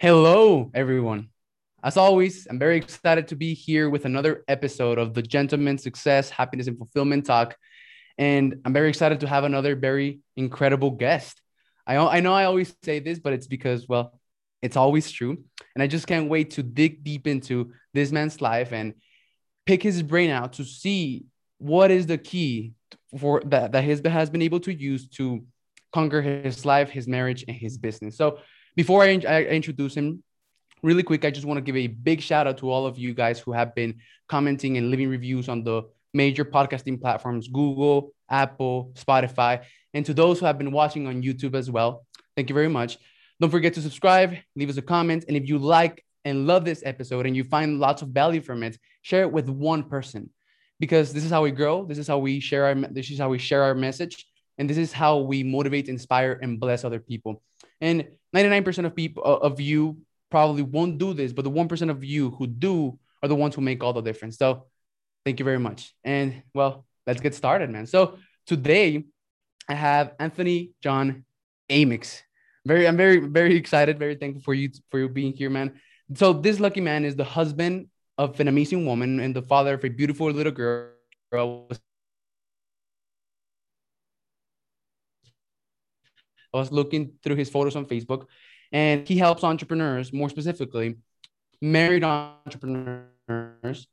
Hello, everyone. As always, I'm very excited to be here with another episode of the Gentleman Success, Happiness, and Fulfillment Talk. And I'm very excited to have another very incredible guest. I, I know I always say this, but it's because, well, it's always true. And I just can't wait to dig deep into this man's life and pick his brain out to see what is the key for that, that his has been able to use to conquer his life, his marriage, and his business. So before I, I introduce him, really quick, I just want to give a big shout out to all of you guys who have been commenting and leaving reviews on the major podcasting platforms Google, Apple, Spotify, and to those who have been watching on YouTube as well. Thank you very much. Don't forget to subscribe, leave us a comment, and if you like and love this episode and you find lots of value from it, share it with one person because this is how we grow. This is how we share our this is how we share our message, and this is how we motivate, inspire, and bless other people. And 99% of people uh, of you probably won't do this, but the 1% of you who do are the ones who make all the difference. So thank you very much. And well, let's get started, man. So today I have Anthony John Amyx. Very, I'm very, very excited, very thankful for you for you being here, man. So this lucky man is the husband of an amazing woman and the father of a beautiful little girl. I was looking through his photos on Facebook, and he helps entrepreneurs, more specifically, married entrepreneurs,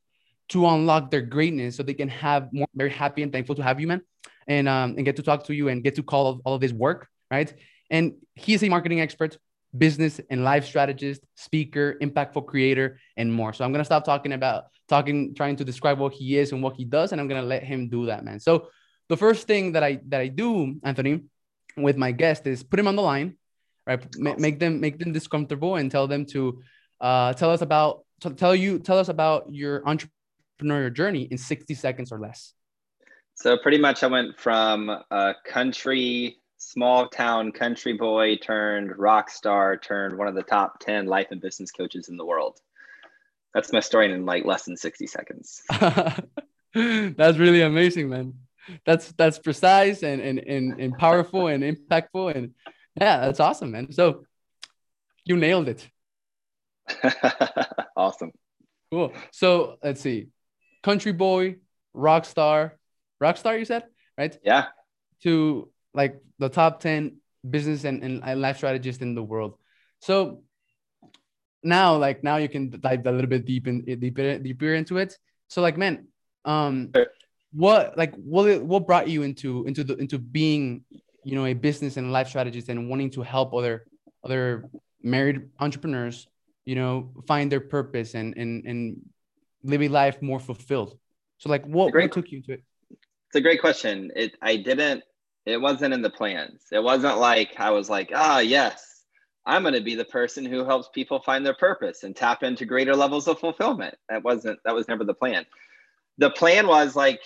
to unlock their greatness so they can have more very happy and thankful to have you, man, and um, and get to talk to you and get to call all, of this work, right? And he is a marketing expert, business and life strategist, speaker, impactful creator, and more. So I'm gonna stop talking about talking, trying to describe what he is and what he does, and I'm gonna let him do that, man. So the first thing that I that I do, Anthony, with my guest is put him on the line, right? Make them make them discomfortable and tell them to uh, tell us about tell you tell us about your entrepreneurial journey in 60 seconds or less. So pretty much I went from a country small town country boy turned rock star turned one of the top 10 life and business coaches in the world. That's my story in like less than 60 seconds. That's really amazing, man that's that's precise and, and and and powerful and impactful. And yeah that's awesome man. So you nailed it. Awesome. Cool. So let's see. Country boy rock star. Rock star you said right? Yeah. To like the top 10 business and, and life strategists in the world. So now like now you can dive a little bit deep in deeper deeper into it. So like man um what like what what brought you into into the into being you know a business and life strategist and wanting to help other other married entrepreneurs you know find their purpose and and and live a life more fulfilled? So like what, great, what took you to it? It's a great question. It i didn't it wasn't in the plans. It wasn't like i was like ah yes i'm going to be the person who helps people find their purpose and tap into greater levels of fulfillment. That wasn't that was never the plan. The plan was like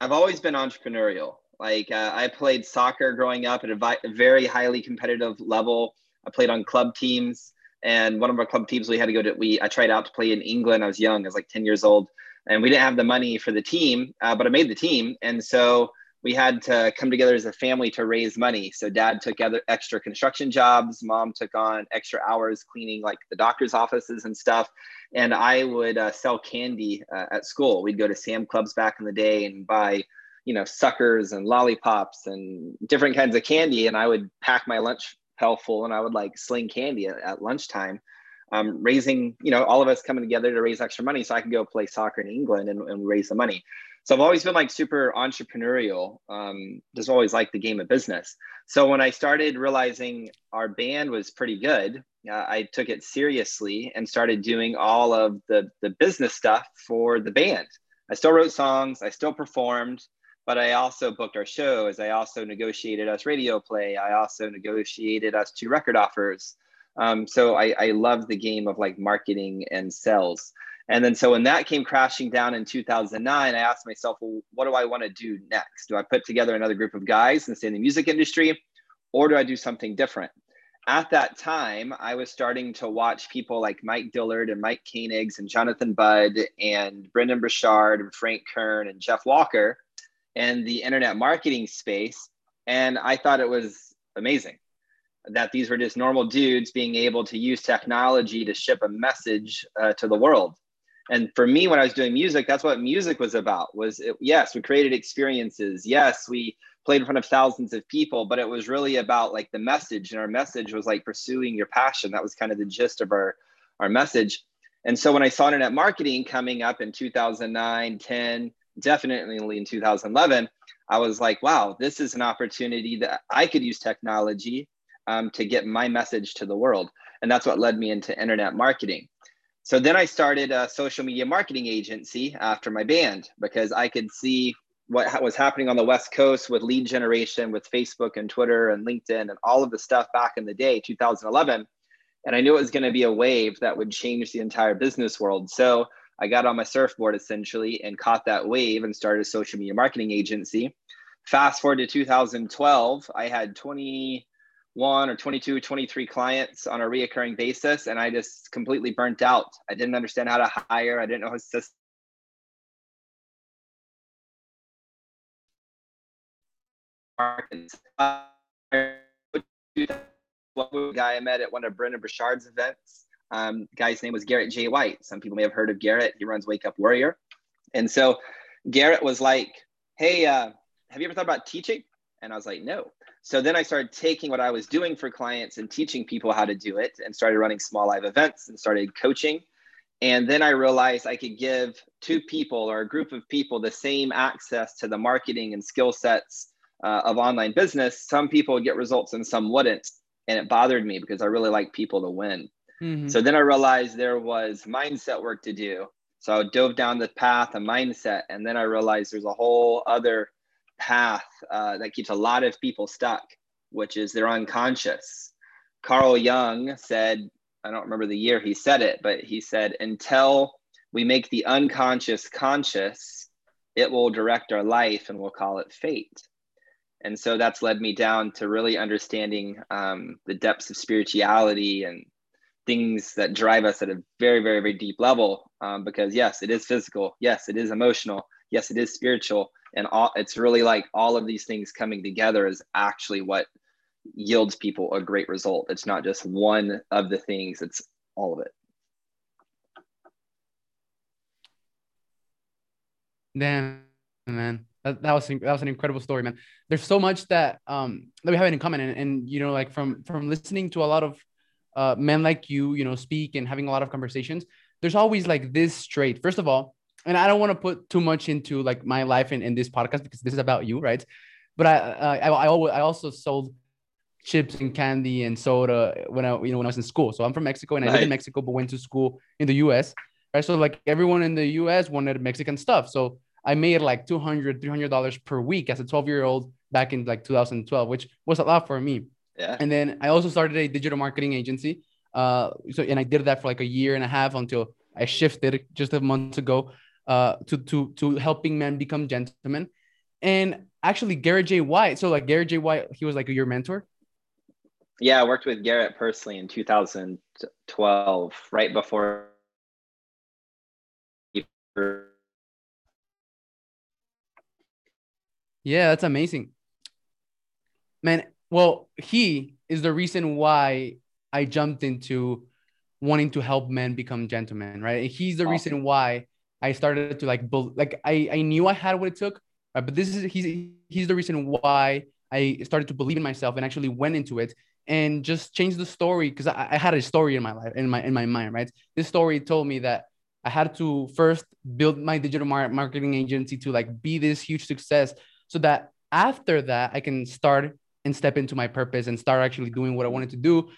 I've always been entrepreneurial. Like uh, I played soccer growing up at a vi- very highly competitive level. I played on club teams, and one of our club teams we had to go to. We I tried out to play in England. I was young. I was like ten years old, and we didn't have the money for the team, uh, but I made the team, and so we had to come together as a family to raise money. So dad took other extra construction jobs, mom took on extra hours cleaning like the doctor's offices and stuff, and I would uh, sell candy uh, at school. We'd go to Sam Clubs back in the day and buy, you know, suckers and lollipops and different kinds of candy, and I would pack my lunch pail full and I would like sling candy at, at lunchtime. Um, raising, you know, all of us coming together to raise extra money so I could go play soccer in England and, and raise the money so I've always been like super entrepreneurial. Um, just always liked the game of business. So when I started realizing our band was pretty good, uh, I took it seriously and started doing all of the the business stuff for the band. I still wrote songs, I still performed, but I also booked our shows. I also negotiated us radio play. I also negotiated us two record offers. Um, so I, I love the game of like marketing and sales. And then so when that came crashing down in 2009, I asked myself, well, what do I want to do next? Do I put together another group of guys and stay in the music industry, or do I do something different? At that time, I was starting to watch people like Mike Dillard and Mike Koenigs and Jonathan Budd and Brendon Burchard and Frank Kern and Jeff Walker and the internet marketing space. And I thought it was amazing. That these were just normal dudes being able to use technology to ship a message uh, to the world. And for me when i was doing music that's what music was about was it, yes we created experiences. Yes we played in front of thousands of people but it was really about like the message. And our message was like pursuing your passion. That was kind of the gist of our our message. And so when i saw internet marketing coming up in 2009 10 definitely in 2011 i was like wow this is an opportunity that i could use technology um, to get my message to the world and that's what led me into internet marketing so then I started a social media marketing agency after my band because I could see what was happening on the West Coast with lead generation with Facebook and Twitter and LinkedIn and all of the stuff back in the day, 2011. And I knew it was going to be a wave that would change the entire business world. So I got on my surfboard essentially and caught that wave and started a social media marketing agency. Fast forward to 2012, I had 20, one or 22, 23 clients on a reoccurring basis. And I just completely burnt out. I didn't understand how to hire. I didn't know how to one guy I met at one of Brendon Burchard's events. Um, guy's name was Garrett J. White. Some people may have heard of Garrett. He runs Wake Up Warrior. And so Garrett was like, Hey, uh, have you ever thought about teaching? And I was like, No. So then I started taking what I was doing for clients and teaching people how to do it and started running small live events and started coaching. And then I realized I could give two people or a group of people the same access to the marketing and skill sets uh, of online business. Some people would get results and some wouldn't. And it bothered me because I really like people to win. Mm-hmm. So then I realized there was mindset work to do. So I dove down the path of mindset. And then I realized there's a whole other path uh, that keeps a lot of people stuck, which is they're unconscious. Carl Jung said, I don't remember the year he said it, but he said, until we make the unconscious conscious, it will direct our life and we'll call it fate. And so that's led me down to really understanding um, the depths of spirituality and things that drive us at a very, very, very deep level. Um, because yes, it is physical. Yes, it is emotional. Yes, it is spiritual and all it's really like all of these things coming together is actually what yields people a great result. It's not just one of the things it's all of it. Damn man. That, that was that was an incredible story man. There's so much that um that we have in common and, and you know like from from listening to a lot of uh men like you you know speak and having a lot of conversations there's always like this trait. First of all and I don't want to put too much into like my life in, in this podcast because this is about you, right? But I uh, I I, always, I also sold chips and candy and soda when I you know when I was in school. So I'm from Mexico and I lived in Mexico but went to school in the US. Right. So like everyone in the US wanted Mexican stuff. So I made like 200 $300 per week as a 12 year old back in like 2012, which was a lot for me. Yeah. And then I also started a digital marketing agency. Uh, so and I did that for like a year and a half until I shifted just a month ago uh, to to to helping men become gentlemen. And actually, Garrett J. White. So like Garrett J. White, he was like your mentor. Yeah, I worked with Garrett personally in 2012, right before. Yeah, that's amazing. Man, well, he is the reason why I jumped into wanting to help men become gentlemen, right? He's the awesome. reason why I started to like be- like I I knew I had what it took, right? but this is he's he's the reason why I started to believe in myself and actually went into it and just changed the story because I, I had a story in my life in my in my mind, right? This story told me that I had to first build my digital mar- marketing agency to like be this huge success so that after that I can start and step into my purpose and start actually doing what I wanted to do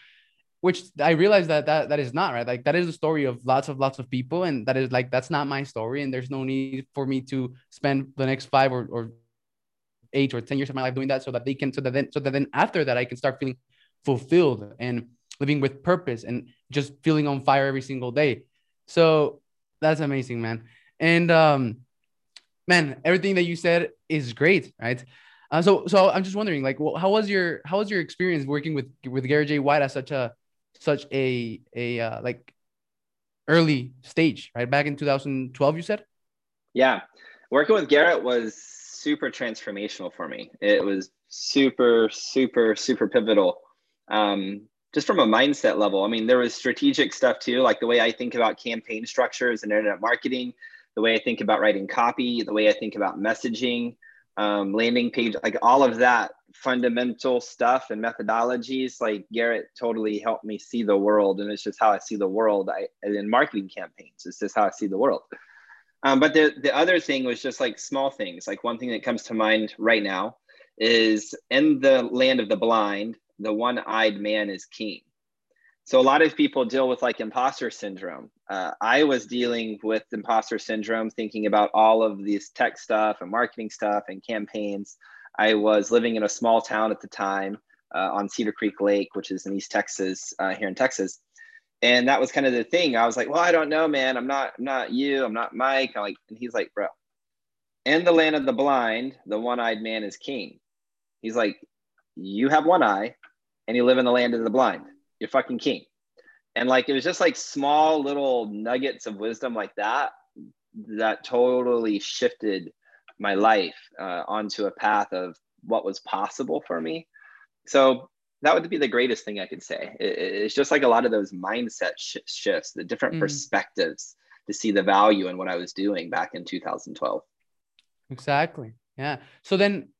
which I realized that that that is not right. Like that is the story of lots of lots of people, and that is like that's not my story, and there's no need for me to spend the next five or, or eight or ten years of my life doing that, so that they can so that then so that then after that I can start feeling fulfilled and living with purpose and just feeling on fire every single day. So that's amazing, man. And um, man, everything that you said is great, right? Uh, so so I'm just wondering, like, well, how was your how was your experience working with with Gary J. White as such a such a a uh, like early stage, right? Back in 2012, you said. Yeah, working with Garrett was super transformational for me. It was super, super, super pivotal Um, just from a mindset level, I mean, there was strategic stuff too, like the way I think about campaign structures and internet marketing, the way I think about writing copy, the way I think about messaging, um, landing page, like all of that fundamental stuff and methodologies. Like Garrett totally helped me see the world, and it's just how I see the world. I in marketing campaigns, it's just how I see the world. Um, but the the other thing was just like small things. Like one thing that comes to mind right now is in the land of the blind, the one-eyed man is king. So a lot of people deal with like imposter syndrome. Uh, I was dealing with imposter syndrome, thinking about all of these tech stuff and marketing stuff and campaigns. I was living in a small town at the time uh, on Cedar Creek Lake, which is in East Texas, uh, here in Texas. And that was kind of the thing. I was like, well, I don't know, man. I'm not, I'm not you. I'm not Mike. I'm like, and he's like, bro, in the land of the blind, the one-eyed man is king. He's like, you have one eye and you live in the land of the blind. You're fucking king. And like it was just like small little nuggets of wisdom like that that totally shifted my life uh, onto a path of what was possible for me. So that would be the greatest thing I could say. It, it's just like a lot of those mindset sh- shifts, the different mm. perspectives to see the value in what I was doing back in 2012. Exactly. Yeah. So then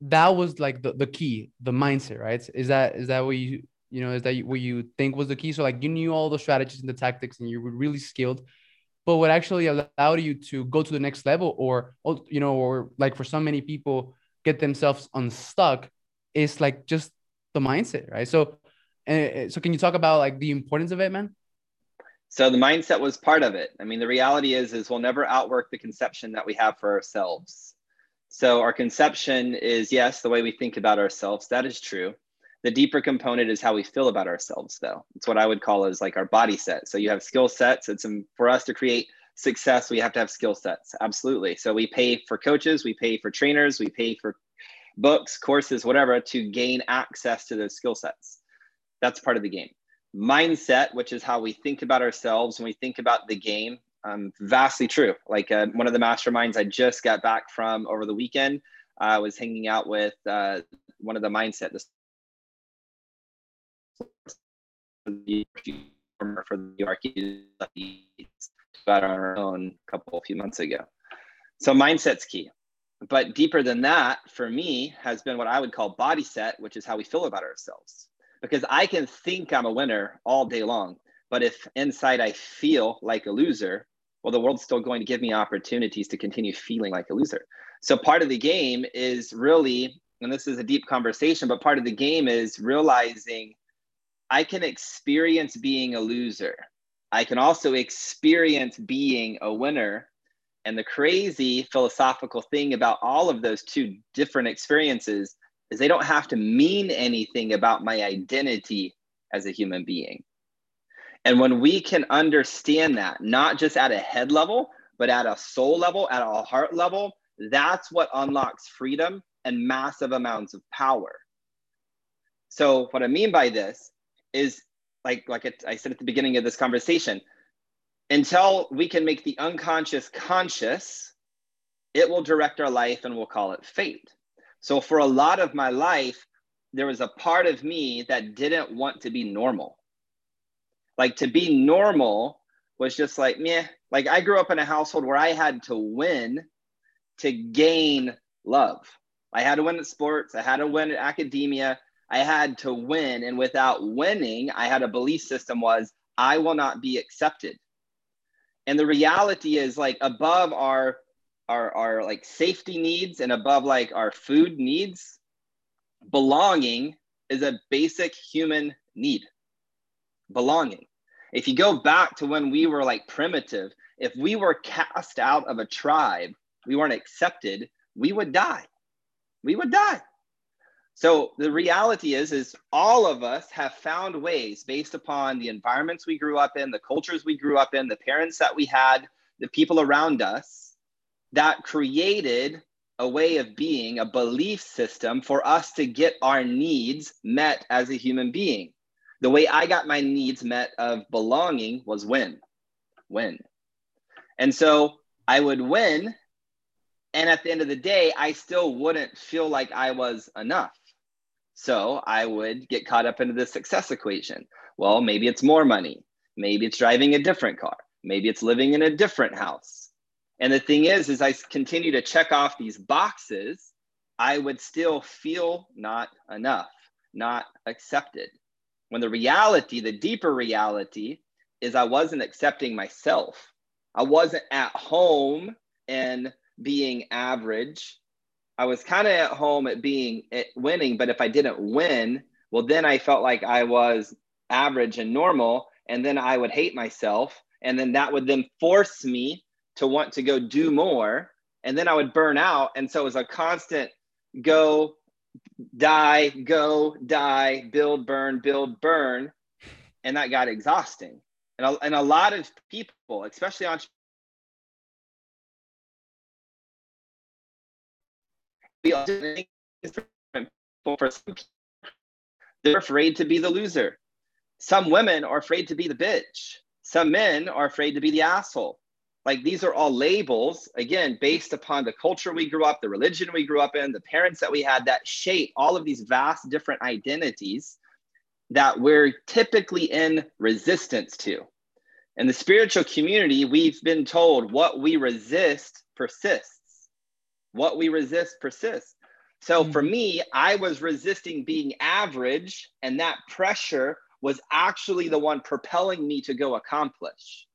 that was like the, the key the mindset right is that is that what you you know is that what you think was the key so like you knew all the strategies and the tactics and you were really skilled but what actually allowed you to go to the next level or you know or like for so many people get themselves unstuck is like just the mindset right so uh, so can you talk about like the importance of it man so the mindset was part of it i mean the reality is is we'll never outwork the conception that we have for ourselves so our conception is yes, the way we think about ourselves. That is true. The deeper component is how we feel about ourselves, though. It's what I would call as like our body set. So you have skill sets. It's for us to create success. We have to have skill sets. Absolutely. So we pay for coaches, we pay for trainers, we pay for books, courses, whatever, to gain access to those skill sets. That's part of the game. Mindset, which is how we think about ourselves when we think about the game, um, vastly true. Like uh, one of the masterminds I just got back from over the weekend, I was hanging out with uh, one of the mindset this for the Archies got on our own a couple a few months ago. So mindset's key. But deeper than that, for me, has been what I would call body set, which is how we feel about ourselves. Because I can think I'm a winner all day long, but if inside I feel like a loser, well, the world's still going to give me opportunities to continue feeling like a loser. So part of the game is really, and this is a deep conversation, but part of the game is realizing I can experience being a loser. I can also experience being a winner. And the crazy philosophical thing about all of those two different experiences is they don't have to mean anything about my identity as a human being. And when we can understand that, not just at a head level, but at a soul level, at a heart level, that's what unlocks freedom and massive amounts of power. So, what I mean by this is like, like it, I said at the beginning of this conversation, until we can make the unconscious conscious, it will direct our life and we'll call it fate. So, for a lot of my life, there was a part of me that didn't want to be normal. Like to be normal was just like meh. Like I grew up in a household where I had to win to gain love. I had to win at sports. I had to win at academia. I had to win, and without winning, I had a belief system was I will not be accepted. And the reality is like above our our our like safety needs and above like our food needs, belonging is a basic human need. Belonging. If you go back to when we were like primitive, if we were cast out of a tribe, we weren't accepted, we would die. We would die. So the reality is is all of us have found ways based upon the environments we grew up in, the cultures we grew up in, the parents that we had, the people around us that created a way of being, a belief system for us to get our needs met as a human being the way I got my needs met of belonging was win, win. And so I would win. And at the end of the day, I still wouldn't feel like I was enough. So I would get caught up into the success equation. Well, maybe it's more money. Maybe it's driving a different car. Maybe it's living in a different house. And the thing is, as I continue to check off these boxes, I would still feel not enough, not accepted. When the reality, the deeper reality, is I wasn't accepting myself. I wasn't at home and being average. I was kind of at home at being at winning, but if I didn't win, well, then I felt like I was average and normal, and then I would hate myself, and then that would then force me to want to go do more, and then I would burn out, and so it was a constant go, die, go, die, build, burn, build, burn, and that got exhausting. And a, and a lot of people, especially on for some they're afraid to be the loser. Some women are afraid to be the bitch. Some men are afraid to be the asshole. Like these are all labels, again, based upon the culture we grew up, the religion we grew up in, the parents that we had that shape all of these vast different identities that we're typically in resistance to. In the spiritual community, we've been told what we resist persists. What we resist persists. So mm-hmm. for me, I was resisting being average, and that pressure was actually the one propelling me to go accomplish.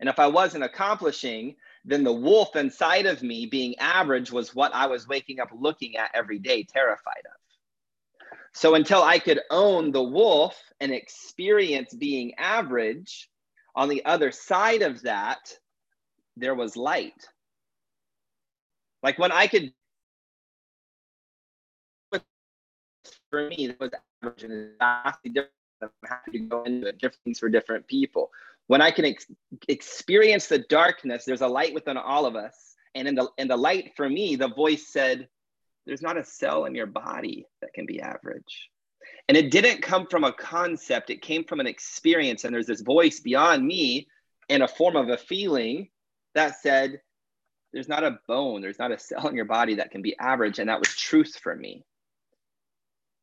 And if I wasn't accomplishing, then the wolf inside of me being average was what I was waking up looking at every day, terrified of. So until I could own the wolf and experience being average, on the other side of that, there was light. Like when I could, for me, it was average and vastly different. I'm happy to go into it, different things for different people. When I can ex- experience the darkness, there's a light within all of us. And in the in the light for me, the voice said, there's not a cell in your body that can be average. And it didn't come from a concept, it came from an experience. And there's this voice beyond me in a form of a feeling that said, there's not a bone, there's not a cell in your body that can be average. And that was truth for me.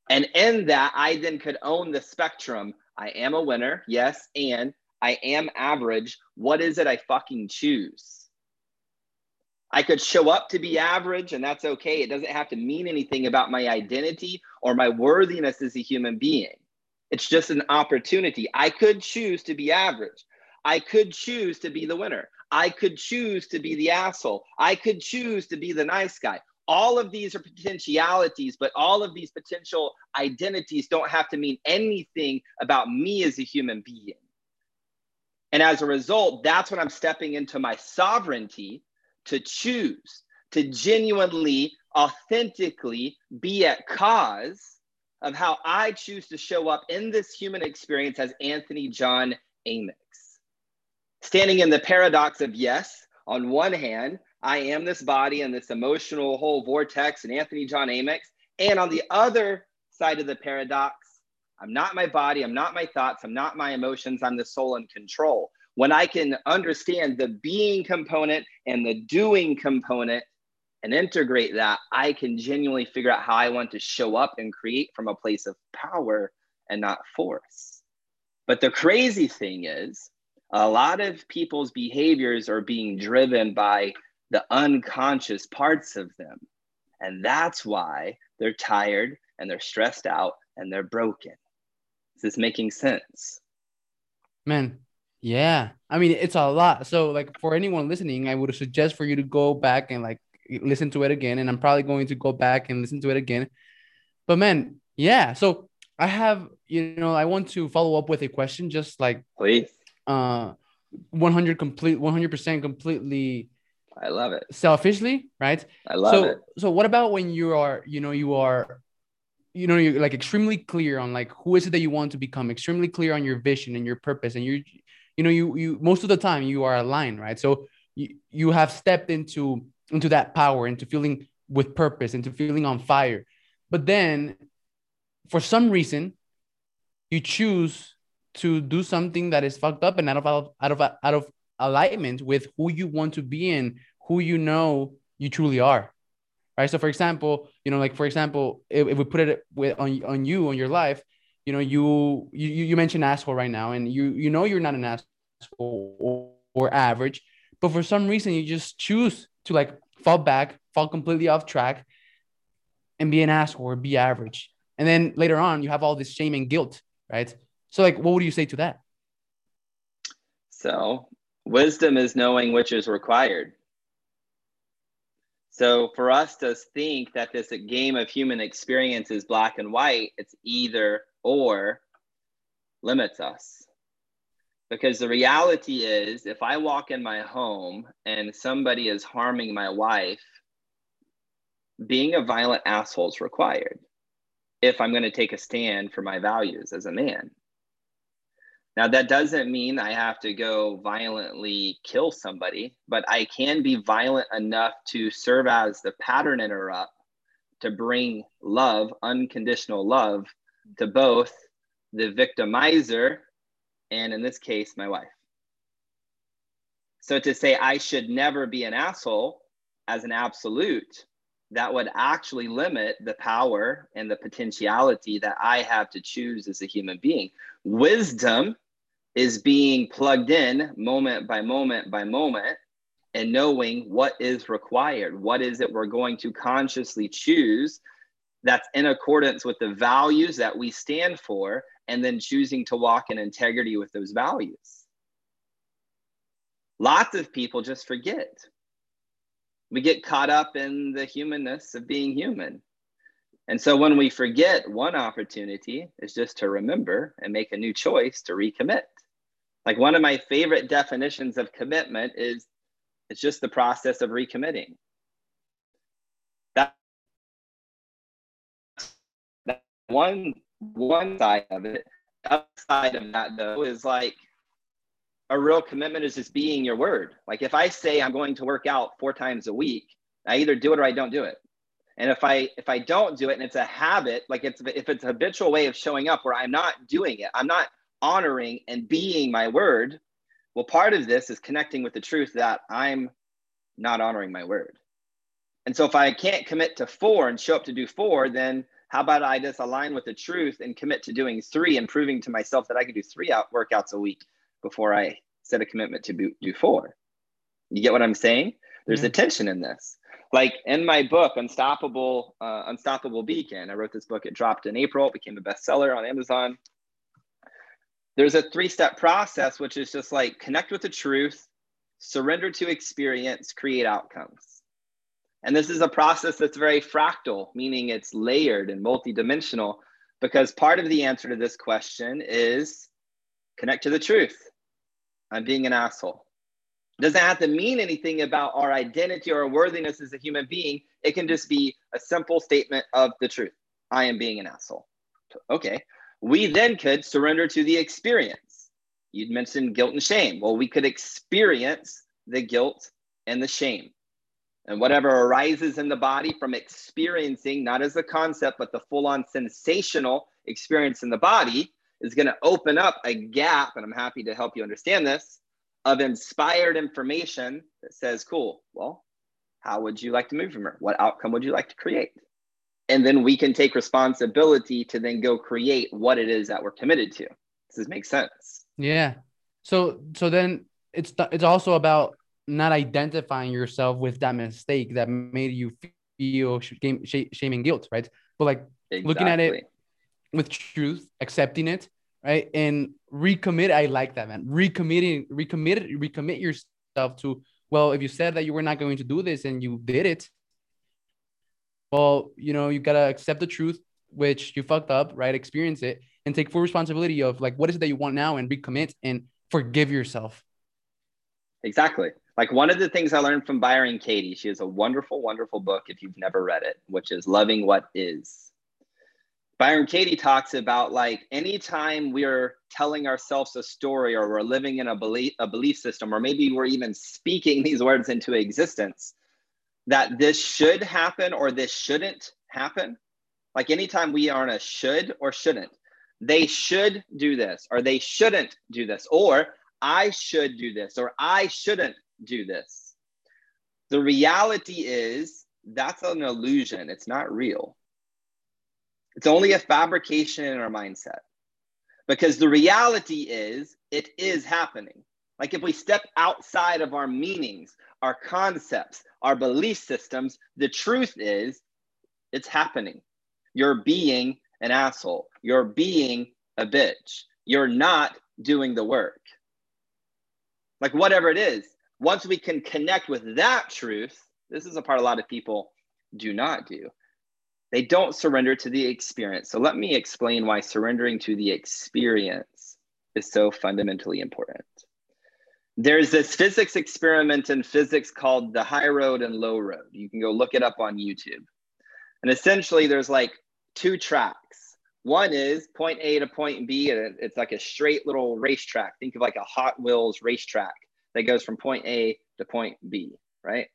And in that, I then could own the spectrum. I am a winner, yes, and I am average. What is it I fucking choose? I could show up to be average, and that's okay. It doesn't have to mean anything about my identity or my worthiness as a human being. It's just an opportunity. I could choose to be average. I could choose to be the winner. I could choose to be the asshole. I could choose to be the nice guy. All of these are potentialities, but all of these potential identities don't have to mean anything about me as a human being. And as a result, that's when I'm stepping into my sovereignty to choose to genuinely, authentically be at cause of how I choose to show up in this human experience as Anthony John Amyx. Standing in the paradox of yes, on one hand, I am this body and this emotional whole vortex and Anthony John Amyx. And on the other side of the paradox, I'm not my body, I'm not my thoughts, I'm not my emotions, I'm the soul in control when I can understand the being component and the doing component and integrate that, I can genuinely figure out how I want to show up and create from a place of power and not force. But the crazy thing is, a lot of people's behaviors are being driven by the unconscious parts of them. And that's why they're tired and they're stressed out and they're broken. Is this making sense? Man, yeah, I mean it's a lot. So like for anyone listening, I would suggest for you to go back and like listen to it again. And I'm probably going to go back and listen to it again. But man, yeah. So I have, you know, I want to follow up with a question, just like please. Uh, 100 complete, 100 percent completely. I love it. Selfishly, right? I love so, it. So what about when you are, you know, you are you know you're like extremely clear on like who is it that you want to become extremely clear on your vision and your purpose and you're you know you you most of the time you are aligned right so you, you have stepped into into that power into feeling with purpose into feeling on fire but then for some reason you choose to do something that is fucked up and out of out of out of alignment with who you want to be in, who you know you truly are right? So for example, you know, like for example, if, if we put it with on on you on your life, you know, you you you mentioned asshole right now, and you you know you're not an asshole or, or average, but for some reason you just choose to like fall back, fall completely off track, and be an asshole or be average. And then later on, you have all this shame and guilt, right? So, like, what would you say to that? So, wisdom is knowing which is required. So, for us to think that this game of human experience is black and white, it's either or limits us. Because the reality is, if I walk in my home and somebody is harming my wife, being a violent asshole is required if I'm going to take a stand for my values as a man. Now, that doesn't mean I have to go violently kill somebody, but I can be violent enough to serve as the pattern interrupt to bring love, unconditional love, to both the victimizer and, in this case, my wife. So to say I should never be an asshole as an absolute that would actually limit the power and the potentiality that I have to choose as a human being. Wisdom is being plugged in moment by moment by moment and knowing what is required. What is it we're going to consciously choose that's in accordance with the values that we stand for, and then choosing to walk in integrity with those values. Lots of people just forget we get caught up in the humanness of being human. And so when we forget one opportunity is just to remember and make a new choice to recommit. Like one of my favorite definitions of commitment is it's just the process of recommitting. That, that one one side of it. The other side of that though is like a real commitment is just being your word. Like if I say I'm going to work out four times a week, I either do it or I don't do it. And if I if I don't do it and it's a habit, like it's if it's a habitual way of showing up where I'm not doing it, I'm not honoring and being my word. Well, part of this is connecting with the truth that I'm not honoring my word. And so if I can't commit to four and show up to do four, then how about I just align with the truth and commit to doing three and proving to myself that I can do three out workouts a week before I set a commitment to do four. You get what I'm saying? There's yeah. a tension in this. Like in my book, Unstoppable, uh, Unstoppable Beacon, I wrote this book. It dropped in April, it became a bestseller on Amazon. There's a three-step process, which is just like connect with the truth, surrender to experience, create outcomes. And this is a process that's very fractal, meaning it's layered and multidimensional, because part of the answer to this question is connect to the truth. I'm being an asshole. It doesn't have to mean anything about our identity or our worthiness as a human being. It can just be a simple statement of the truth. I am being an asshole. Okay. We then could surrender to the experience. You'd mentioned guilt and shame. Well, we could experience the guilt and the shame. And whatever arises in the body from experiencing, not as a concept, but the full on sensational experience in the body, is going to open up a gap, and I'm happy to help you understand this, of inspired information that says, cool, well, how would you like to move from here? What outcome would you like to create? And then we can take responsibility to then go create what it is that we're committed to. Does this make sense? Yeah. So so then it's it's also about not identifying yourself with that mistake that made you feel shame, shame and guilt, right? But like exactly. looking at it with truth, accepting it, right? And recommit. I like that, man. Recommitting, recommit, recommit yourself to, well, if you said that you were not going to do this and you did it, well, you know, you gotta accept the truth, which you fucked up, right? Experience it and take full responsibility of like what is it that you want now and recommit and forgive yourself. Exactly. Like one of the things I learned from Byron Katie, she has a wonderful, wonderful book if you've never read it, which is Loving What Is Byron Katie talks about like anytime we're telling ourselves a story or we're living in a belief, a belief system, or maybe we're even speaking these words into existence, that this should happen or this shouldn't happen. Like anytime we are in a should or shouldn't, they should do this or they shouldn't do this, or I should do this or I shouldn't do this. The reality is that's an illusion. It's not real. It's only a fabrication in our mindset. Because the reality is, it is happening. Like if we step outside of our meanings, our concepts, our belief systems, the truth is, it's happening. You're being an asshole. You're being a bitch. You're not doing the work. Like whatever it is, once we can connect with that truth, this is a part a lot of people do not do. They don't surrender to the experience. So let me explain why surrendering to the experience is so fundamentally important. There's this physics experiment in physics called the high road and low road. You can go look it up on YouTube. And essentially, there's like two tracks. One is point A to point B, and it's like a straight little racetrack. Think of like a Hot Wheels racetrack that goes from point A to point B, right?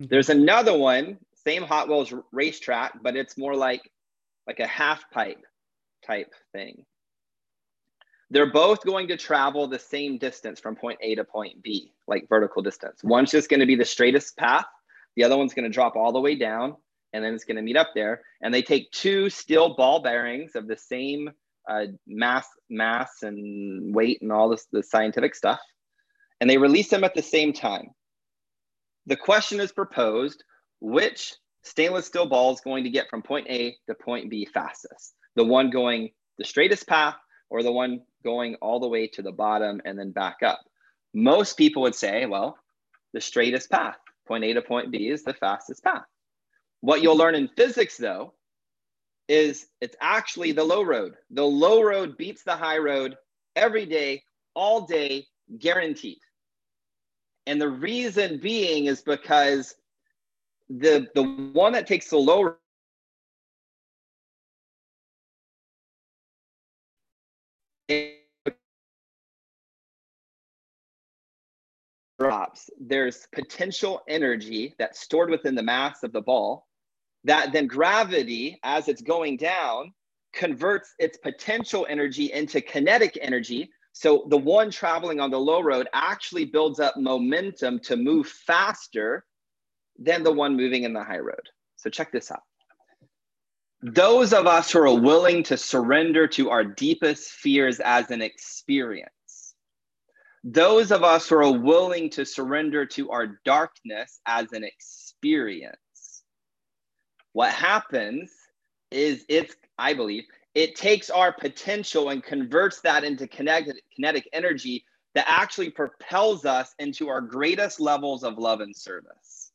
Mm-hmm. There's another one, same Hot Wheels racetrack, but it's more like like a half pipe type thing. They're both going to travel the same distance from point A to point B, like vertical distance. One's just going to be the straightest path. The other one's going to drop all the way down and then it's going to meet up there. And they take two steel ball bearings of the same uh, mass, mass and weight and all this the scientific stuff, and they release them at the same time. The question is proposed: which stainless steel ball is going to get from point A to point B fastest? The one going the straightest path, or the one going all the way to the bottom and then back up? Most people would say, well, the straightest path, point A to point B, is the fastest path. What you'll learn in physics, though, is it's actually the low road. The low road beats the high road every day, all day, guaranteed. And the reason being is because the the one that takes the low drops, there's potential energy that's stored within the mass of the ball that then gravity, as it's going down, converts its potential energy into kinetic energy. So the one traveling on the low road actually builds up momentum to move faster than the one moving in the high road. So check this out. Those of us who are willing to surrender to our deepest fears as an experience, those of us who are willing to surrender to our darkness as an experience, what happens is it's, I believe, it takes our potential and converts that into kinetic, kinetic energy that actually propels us into our greatest levels of love and service.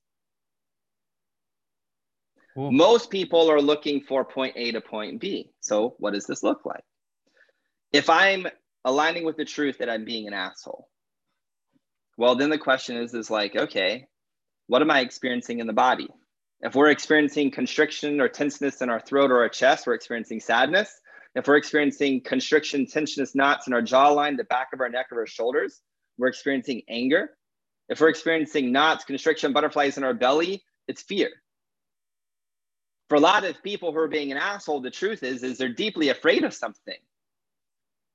Cool. Most people are looking for point A to point B. So, what does this look like? If I'm aligning with the truth that I'm being an asshole, well, then the question is, is like, okay, what am I experiencing in the body? If we're experiencing constriction or tenseness in our throat or our chest, we're experiencing sadness. If we're experiencing constriction, tensionous knots in our jawline, the back of our neck, or our shoulders, we're experiencing anger. If we're experiencing knots, constriction, butterflies in our belly, it's fear. For a lot of people who are being an asshole, the truth is, is they're deeply afraid of something.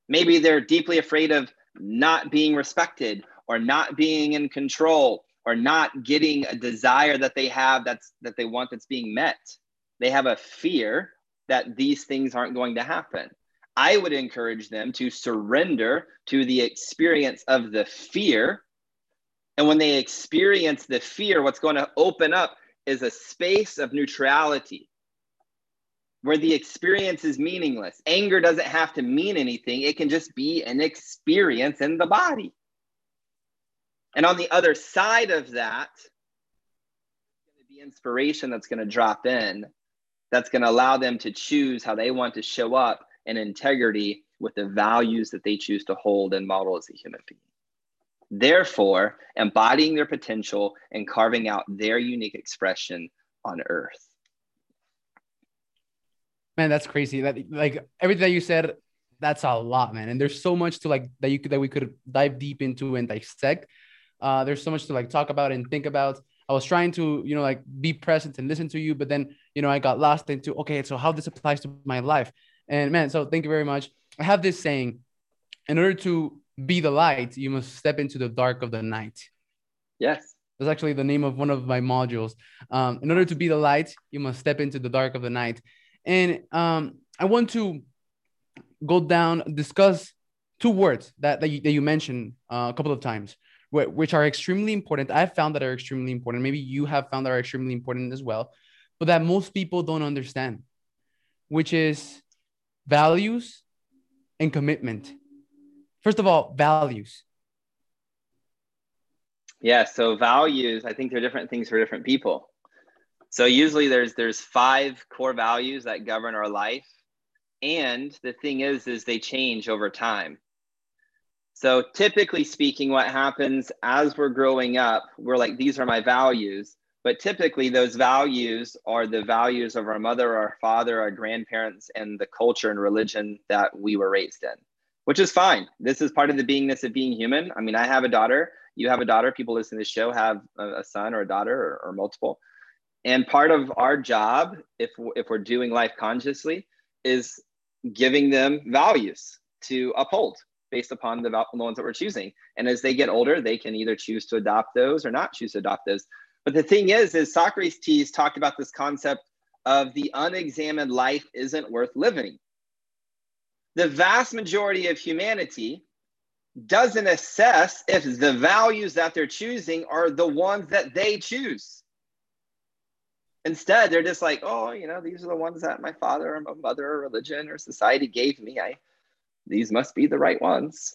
Maybe they're deeply afraid of not being respected or not being in control or not getting a desire that they have that's that they want that's being met. They have a fear that these things aren't going to happen. I would encourage them to surrender to the experience of the fear. And when they experience the fear what's going to open up is a space of neutrality where the experience is meaningless anger doesn't have to mean anything it can just be an experience in the body and on the other side of that, the inspiration that's going to drop in, that's going to allow them to choose how they want to show up in integrity with the values that they choose to hold and model as a human being. Therefore, embodying their potential and carving out their unique expression on earth. Man, that's crazy. That like everything that you said, that's a lot, man. And there's so much to like that you could that we could dive deep into and dissect. Uh, there's so much to like talk about and think about. I was trying to, you know, like be present and listen to you, but then, you know, I got lost into, okay, so how this applies to my life. And man, so thank you very much. I have this saying in order to be the light, you must step into the dark of the night. Yes. That's actually the name of one of my modules. Um, in order to be the light, you must step into the dark of the night. And um, I want to go down, discuss two words that, that, you, that you mentioned uh, a couple of times, which are extremely important. I've found that are extremely important. Maybe you have found that are extremely important as well, but that most people don't understand, which is values and commitment. First of all, values. Yeah, so values, I think they're different things for different people. So usually there's there's five core values that govern our life. And the thing is is they change over time. So typically speaking what happens as we're growing up, we're like these are my values, but typically those values are the values of our mother, our father, our grandparents and the culture and religion that we were raised in. Which is fine. This is part of the beingness of being human. I mean, I have a daughter you have a daughter, people listening to this show have a, son or a daughter or, or, multiple. And part of our job, if, if we're doing life consciously, is giving them values to uphold based upon the, the ones that we're choosing. And as they get older, they can either choose to adopt those or not choose to adopt those. But the thing is, is Socrates talked about this concept of the unexamined life isn't worth living. The vast majority of humanity doesn't assess if the values that they're choosing are the ones that they choose. Instead, they're just like, oh, you know, these are the ones that my father or my mother or religion or society gave me. I these must be the right ones.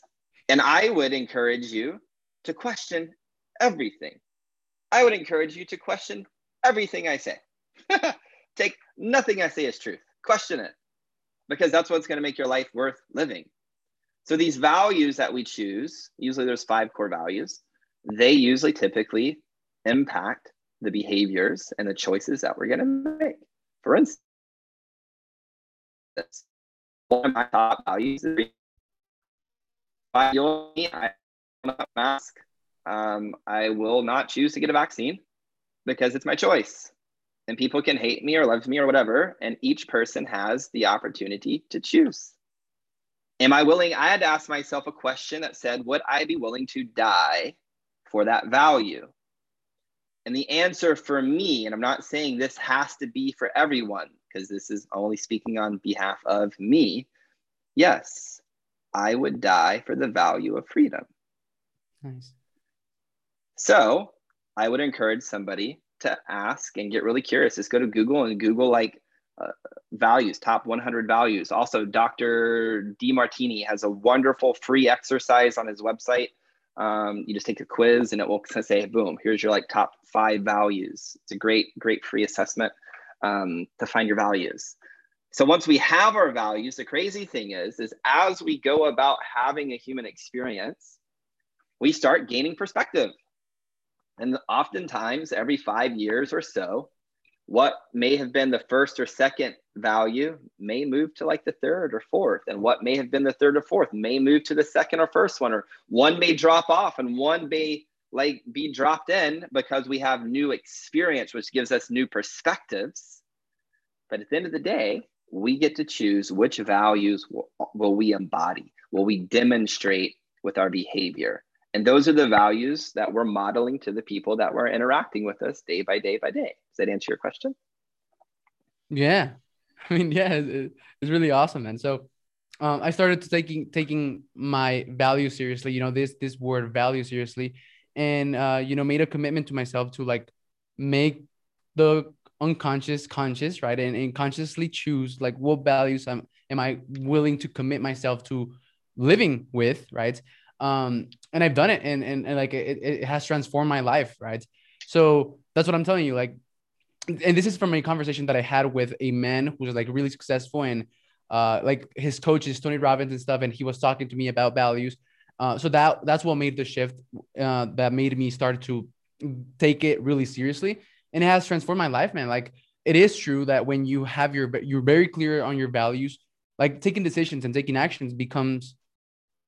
And I would encourage you to question everything. I would encourage you to question everything I say. Take nothing I say as truth. Question it because that's what's going to make your life worth living. So these values that we choose, usually there's five core values, they usually typically impact the behaviors and the choices that we're going to make. For instance, one of my top values is I will not mask. Um, I will not choose to get a vaccine because it's my choice. And people can hate me or love me or whatever. And each person has the opportunity to choose. Am I willing? I had to ask myself a question that said, would I be willing to die for that value? And the answer for me, and I'm not saying this has to be for everyone, because this is only speaking on behalf of me. Yes, I would die for the value of freedom. Nice. So I would encourage somebody to ask and get really curious. Just go to Google and Google like uh, values, top 100 values. Also, Dr. Demartini has a wonderful free exercise on his website. Um, you just take a quiz and it will say, boom, here's your like top five values. It's a great, great free assessment um, to find your values. So once we have our values, the crazy thing is, is as we go about having a human experience, we start gaining perspective. And oftentimes, every five years or so, what may have been the first or second value may move to like the third or fourth and what may have been the third or fourth may move to the second or first one or one may drop off and one may like be dropped in because we have new experience which gives us new perspectives. But at the end of the day we get to choose which values will, will we embody will we demonstrate with our behavior and those are the values that we're modeling to the people that we're interacting with us day by day by day. Does that answer your question? Yeah. I mean, yeah, it's really awesome. And so um, I started taking taking my value seriously, you know, this this word value seriously, and uh, you know, made a commitment to myself to like make the unconscious conscious, right? And, and consciously choose like what values I'm am I willing to commit myself to living with, right? Um and i've done it and and, and like it, it has transformed my life right? So that's what i'm telling you like and this is from a conversation that i had with a man who's like really successful and uh like his coach is tony robbins and stuff and he was talking to me about values. Uh so that that's what made the shift uh that made me start to take it really seriously. And it has transformed my life man. Like it is true that when you have your you're very clear on your values like taking decisions and taking actions becomes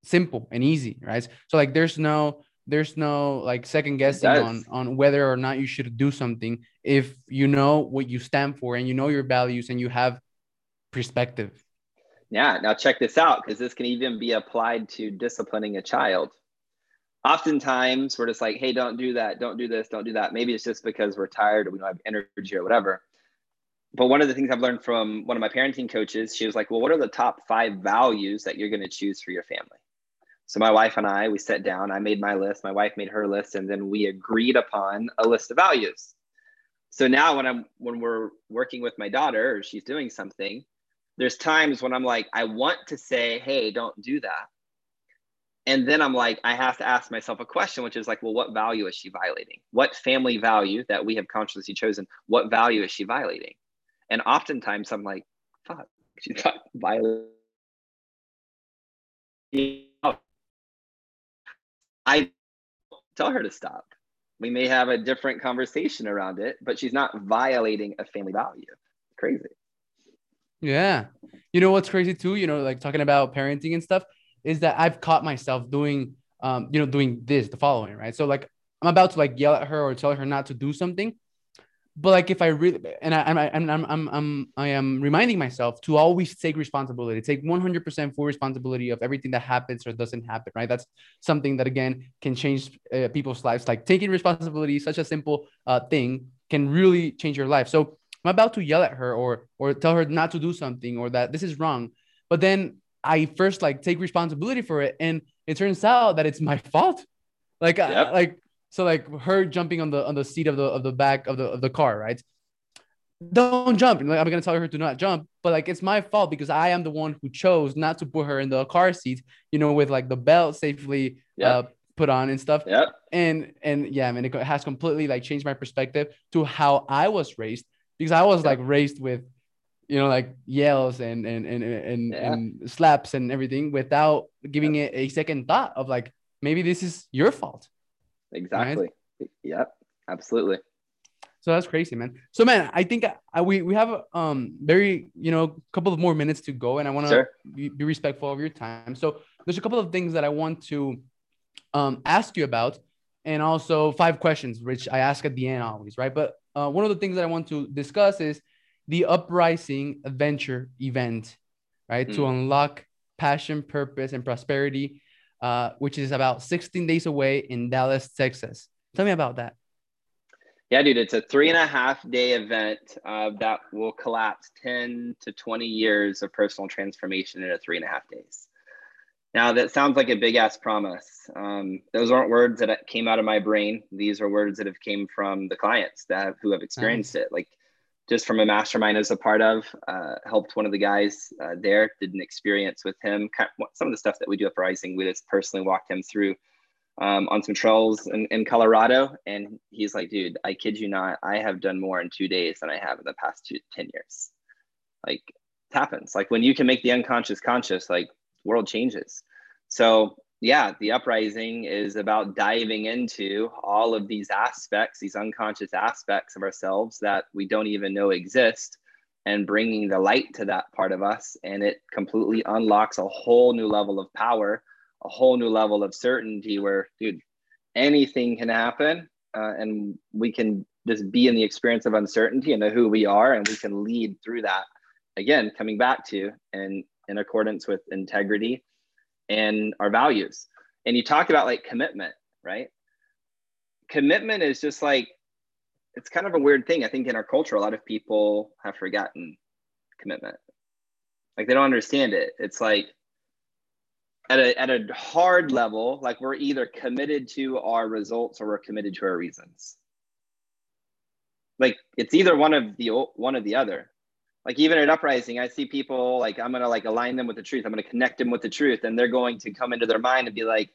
simple and easy, right? So like there's no there's no like second guessing on on whether or not you should do something if you know what you stand for and you know your values and you have perspective. Yeah, now check this out because this can even be applied to disciplining a child. oftentimes we're just like, hey, don't do that, don't do this, don't do that. Maybe it's just because we're tired or we don't have energy or whatever. But one of the things I've learned from one of my parenting coaches, she was like, well, what are the top five values that you're going to choose for your family? So my wife and I, we sat down, I made my list, my wife made her list, and then we agreed upon a list of values. So now when I'm when we're working with my daughter or she's doing something, there's times when I'm like, I want to say, hey, don't do that. And then i'm like i have to ask myself a question which is like well what value is she violating? What family value that we have consciously chosen what value is she violating? And oftentimes i'm like fuck she's not violating i tell her to stop. We may have a different conversation around it but she's not violating a family value. Crazy. Yeah. You know what's crazy too? You know like talking about parenting and stuff is that I've caught myself doing, um, you know, doing this, the following, right? So like I'm about to like yell at her or tell her not to do something, but like if I really and I, I'm I'm I'm I'm I am reminding myself to always take responsibility, take 100% full responsibility of everything that happens or doesn't happen, right? That's something that again can change uh, people's lives. Like taking responsibility, such a simple uh, thing, can really change your life. So I'm about to yell at her or or tell her not to do something or that this is wrong, but then I first like take responsibility for it, and it turns out that it's my fault. Like, yep. I, like so, like her jumping on the on the seat of the of the back of the of the car, right? Don't jump. Like, I'm gonna tell her to not jump, but like it's my fault because I am the one who chose not to put her in the car seat, you know, with like the belt safely yep. uh, put on and stuff. Yeah. And and yeah, I mean, it has completely like changed my perspective to how I was raised because I was yep. like raised with you know, like yells and and and and, yeah. and slaps and everything without giving yep. it a second thought of like maybe this is your fault. Exactly. Right? Yep. Absolutely. So that's crazy, man. So man, I think I, we we have um very you know a couple of more minutes to go, and I want to sure. be, be respectful of your time. So there's a couple of things that I want to um ask you about, and also five questions which I ask at the end always, right? But uh, one of the things that I want to discuss is the Uprising Adventure event, right? Mm. To unlock passion, purpose, and prosperity, uh, which is about 16 days away in Dallas, Texas. Tell me about that. Yeah, dude, it's a three and a half day event uh, that will collapse 10 to 20 years of personal transformation into three and a half days. Now, that sounds like a big ass promise. Um, those aren't words that came out of my brain. These are words that have came from the clients that have, who have experienced nice. it. Like just from a mastermind as a part of, uh, helped one of the guys uh, there, did an experience with him. Some of the stuff that we do at Rising, we just personally walked him through um, on some trails in, in Colorado. And he's like, dude, I kid you not, I have done more in two days than I have in the past two, 10 years. Like it happens. Like when you can make the unconscious conscious, like world changes. So yeah, the uprising is about diving into all of these aspects, these unconscious aspects of ourselves that we don't even know exist, and bringing the light to that part of us. And it completely unlocks a whole new level of power, a whole new level of certainty where, dude, anything can happen. Uh, and we can just be in the experience of uncertainty and know who we are, and we can lead through that. Again, coming back to and in accordance with integrity and our values. And you talk about like commitment, right? Commitment is just like, it's kind of a weird thing. I think in our culture, a lot of people have forgotten commitment. Like they don't understand it. It's like at a, at a hard level, like we're either committed to our results or we're committed to our reasons. Like it's either one of the one or the other like even at uprising i see people like i'm gonna like align them with the truth. I'm gonna connect them with the truth. And they're going to come into their mind and be like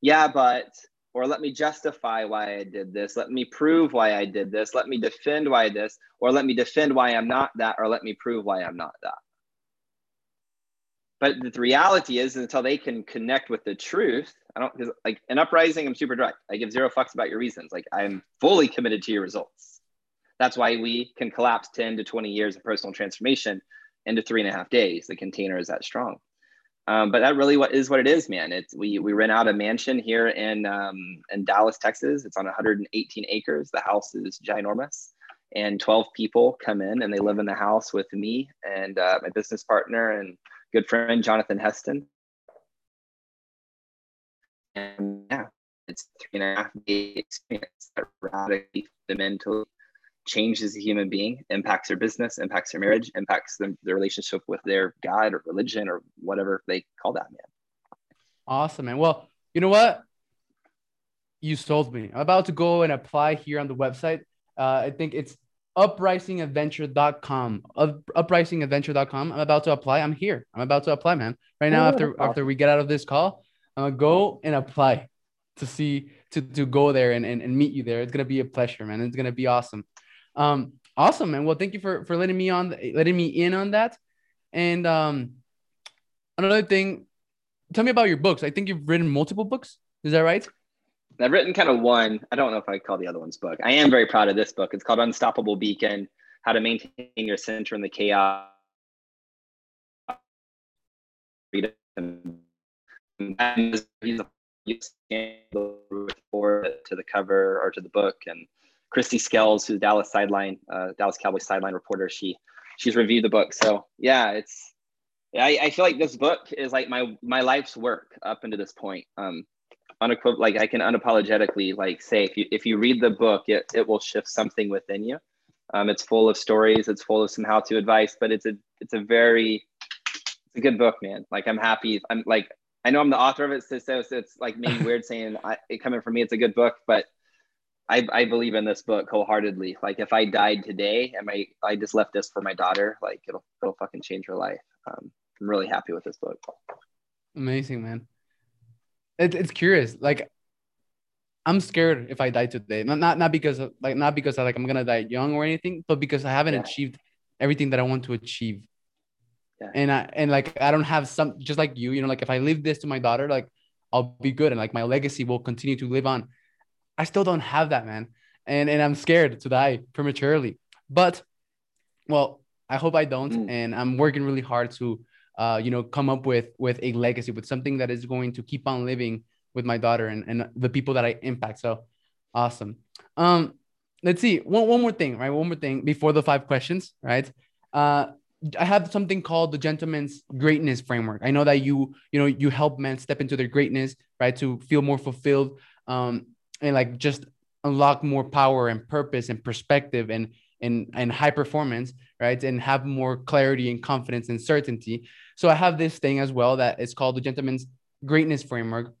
yeah but or let me justify why i did this. Let me prove why i did this. Let me defend why this. Or let me defend why i'm not that. Or let me prove why i'm not that. But the reality is until they can connect with the truth i don't like an uprising i'm super direct. I give zero fucks about your reasons. Like i'm fully committed to your results that's why we can collapse 10 to 20 years of personal transformation into three and a half days. The container is that strong. Um, but that really what is what it is, man. It's we we rent out a mansion here in um, in Dallas, Texas. It's on 118 acres. The house is ginormous, and 12 people come in and they live in the house with me and uh, my business partner and good friend Jonathan Heston. And yeah, it's three and a half day experience that radically fundamentally changes a human being, impacts their business, impacts their marriage, impacts them, their relationship with their God or religion or whatever they call that, man. Awesome, man. Well, you know what? You sold me. I'm about to go and apply here on the website. Uh, I think it's uprisingadventure.com. Up, uprisingadventure.com. I'm about to apply. I'm here. I'm about to apply, man. Right now, oh, after awesome. after we get out of this call, I'm gonna go and apply to see to to go there and, and, and meet you there. It's gonna be a pleasure, man. It's gonna be awesome. Um, awesome, man. Well, thank you for for letting me on letting me in on that. And um, another thing, tell me about your books. I think you've written multiple books. Is that right? I've written kind of one. I don't know if I call the other one's book. I am very proud of this book. It's called Unstoppable Beacon: How to Maintain Your Center in the Chaos. Look forward to the cover or to the book, and Kristi Scales, who's Dallas sideline, uh, Dallas Cowboys sideline reporter, she she's reviewed the book. So yeah, it's I, I feel like this book is like my my life's work up until this point. Um, unequiv- like I can unapologetically like say if you if you read the book, it it will shift something within you. Um, it's full of stories. It's full of some how to advice, but it's a it's a very it's a good book, man. Like I'm happy. I'm like I know I'm the author of it, so, so, so it's like maybe weird saying I, it coming from me. It's a good book, but I, I believe in this book wholeheartedly. Like if I died today and my I just left this for my daughter, like it'll it'll fucking change her life. Um, I'm really happy with this book. Amazing, man it, it's curious. Like I'm scared if I die today. Not not not because of, like not because I like I'm gonna die young or anything, but because I haven't yeah. achieved everything that I want to achieve. Yeah. And I and like I don't have some just like you, you know, like if I leave this to my daughter, like I'll be good and like my legacy will continue to live on. I still don't have that, man. And and I'm scared to die prematurely. But well, I hope I don't. Mm. And I'm working really hard to uh, you know, come up with with a legacy, with something that is going to keep on living with my daughter and, and the people that I impact. So awesome. Um, let's see. One, one more thing, right? One more thing before the five questions, right? Uh, I have something called the gentleman's greatness framework. I know that you, you know, you help men step into their greatness, right? To feel more fulfilled, um, and like just unlock more power and purpose and perspective and and and high performance, right? And have more clarity and confidence and certainty. So I have this thing as well that is called the Gentleman's Greatness Framework.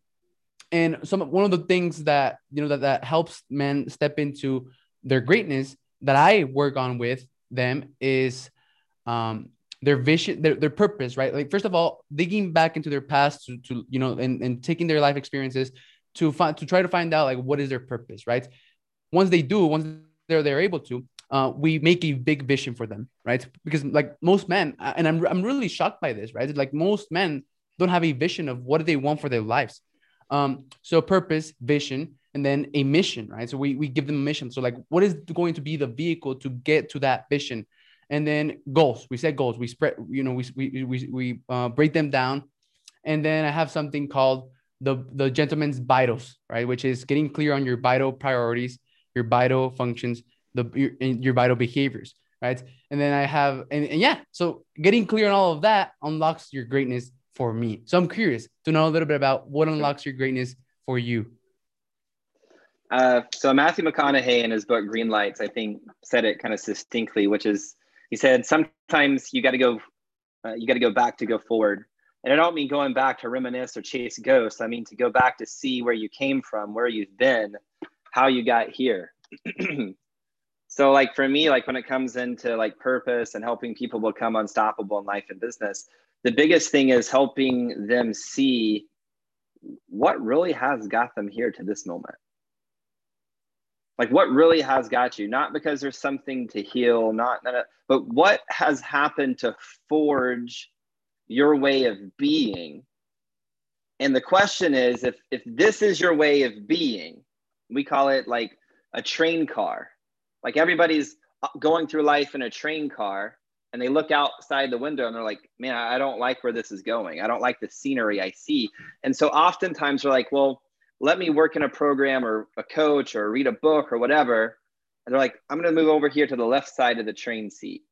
And some one of the things that you know that, that helps men step into their greatness that I work on with them is um, their vision, their, their purpose, right? Like first of all, digging back into their past to, to you know and, and taking their life experiences to find to try to find out like what is their purpose, right? Once they do, once they're they're able to, uh, we make a big vision for them, right? Because like most men, uh, and I'm I'm really shocked by this, right? Like most men don't have a vision of what they want for their lives. Um, so purpose, vision, and then a mission, right? So we we give them a mission. So like, what is going to be the vehicle to get to that vision? And then goals. We set goals. We spread, you know, we we we we uh, break them down, and then I have something called the the gentleman's vitals, right? Which is getting clear on your vital priorities, your vital functions, the your, your vital behaviors, right? And then I have and, and yeah, so getting clear on all of that unlocks your greatness for me. So I'm curious to know a little bit about what unlocks your greatness for you. Uh, so Matthew McConaughey in his book Green Lights, I think, said it kind of succinctly, which is he said sometimes you got to go, uh, you got to go back to go forward. And I don't mean going back to reminisce or chase ghosts. I mean to go back to see where you came from, where you've been, how you got here. so like for me like when it comes into like purpose and helping people become unstoppable in life and business the biggest thing is helping them see what really has got them here to this moment like what really has got you not because there's something to heal not, but what has happened to forge your way of being and the question is if if this is your way of being we call it like a train car like everybody's going through life in a train car and they look outside the window and they're like, man, I don't like where this is going. I don't like the scenery I see. And so oftentimes they're like, well, let me work in a program or a coach or read a book or whatever. And they're like, I'm going to move over here to the left side of the train seat.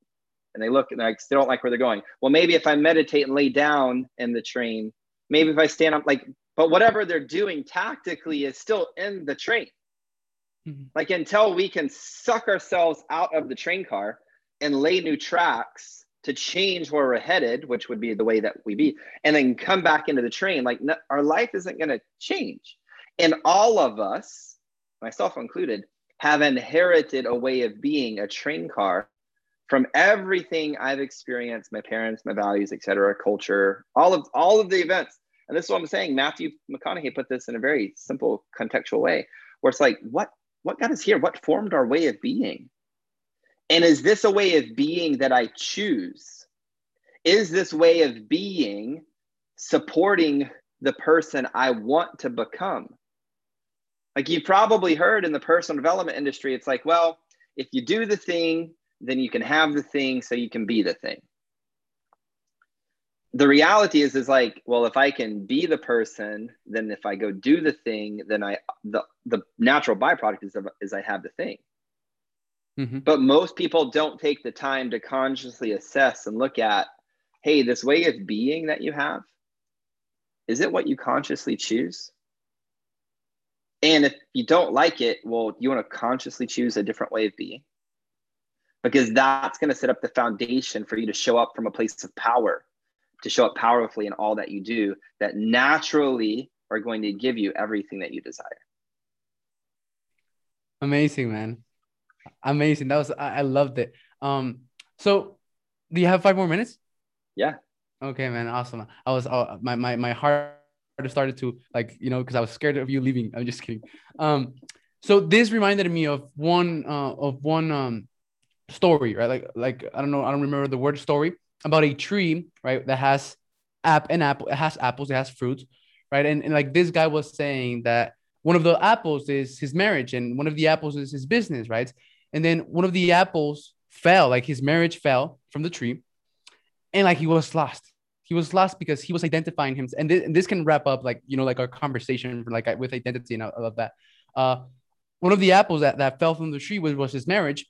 And they look and they don't like where they're going. Well, maybe if I meditate and lay down in the train, maybe if I stand up, like but whatever they're doing tactically is still in the train. Mm-hmm. Like until we can suck ourselves out of the train car and lay new tracks to change where we're headed, which would be the way that we be, and then come back into the train, like no, our life isn't going to change. And all of us, myself included, have inherited a way of being a train car from everything I've experienced, my parents, my values, etc., culture, all of all of the events. And this is what I'm saying. Matthew McConaughey put this in a very simple contextual way, where it's like, what what got us here? What formed our way of being? And is this a way of being that I choose? Is this way of being supporting the person I want to become? Like you've probably heard in the personal development industry, it's like, well, if you do the thing, then you can have the thing so you can be the thing. The reality is is like, well, if I can be the person, then if I go do the thing, then I the the natural byproduct is is I have the thing. Mm-hmm. But most people don't take the time to consciously assess and look at, hey, this way of being that you have, is it what you consciously choose? And if you don't like it, well, you want to consciously choose a different way of being because that's going to set up the foundation for you to show up from a place of power, to show up powerfully in all that you do that naturally are going to give you everything that you desire. Amazing, man. Amazing. That was I, I loved it. Um, so do you have five more minutes? Yeah. Okay, man. Awesome. I was uh, my my my heart started to like you know because I was scared of you leaving. I'm just kidding. Um, so this reminded me of one uh of one um story, right? Like like I don't know, I don't remember the word story about a tree, right? That has app and apple, it has apples, it has fruits, right? And, and like this guy was saying that one of the apples is his marriage and one of the apples is his business, right? And then one of the apples fell, like his marriage fell from the tree, and like he was lost. He was lost because he was identifying him, and, th- and this can wrap up like you know like our conversation like with identity and all of that. Uh, one of the apples that, that fell from the tree was, was his marriage,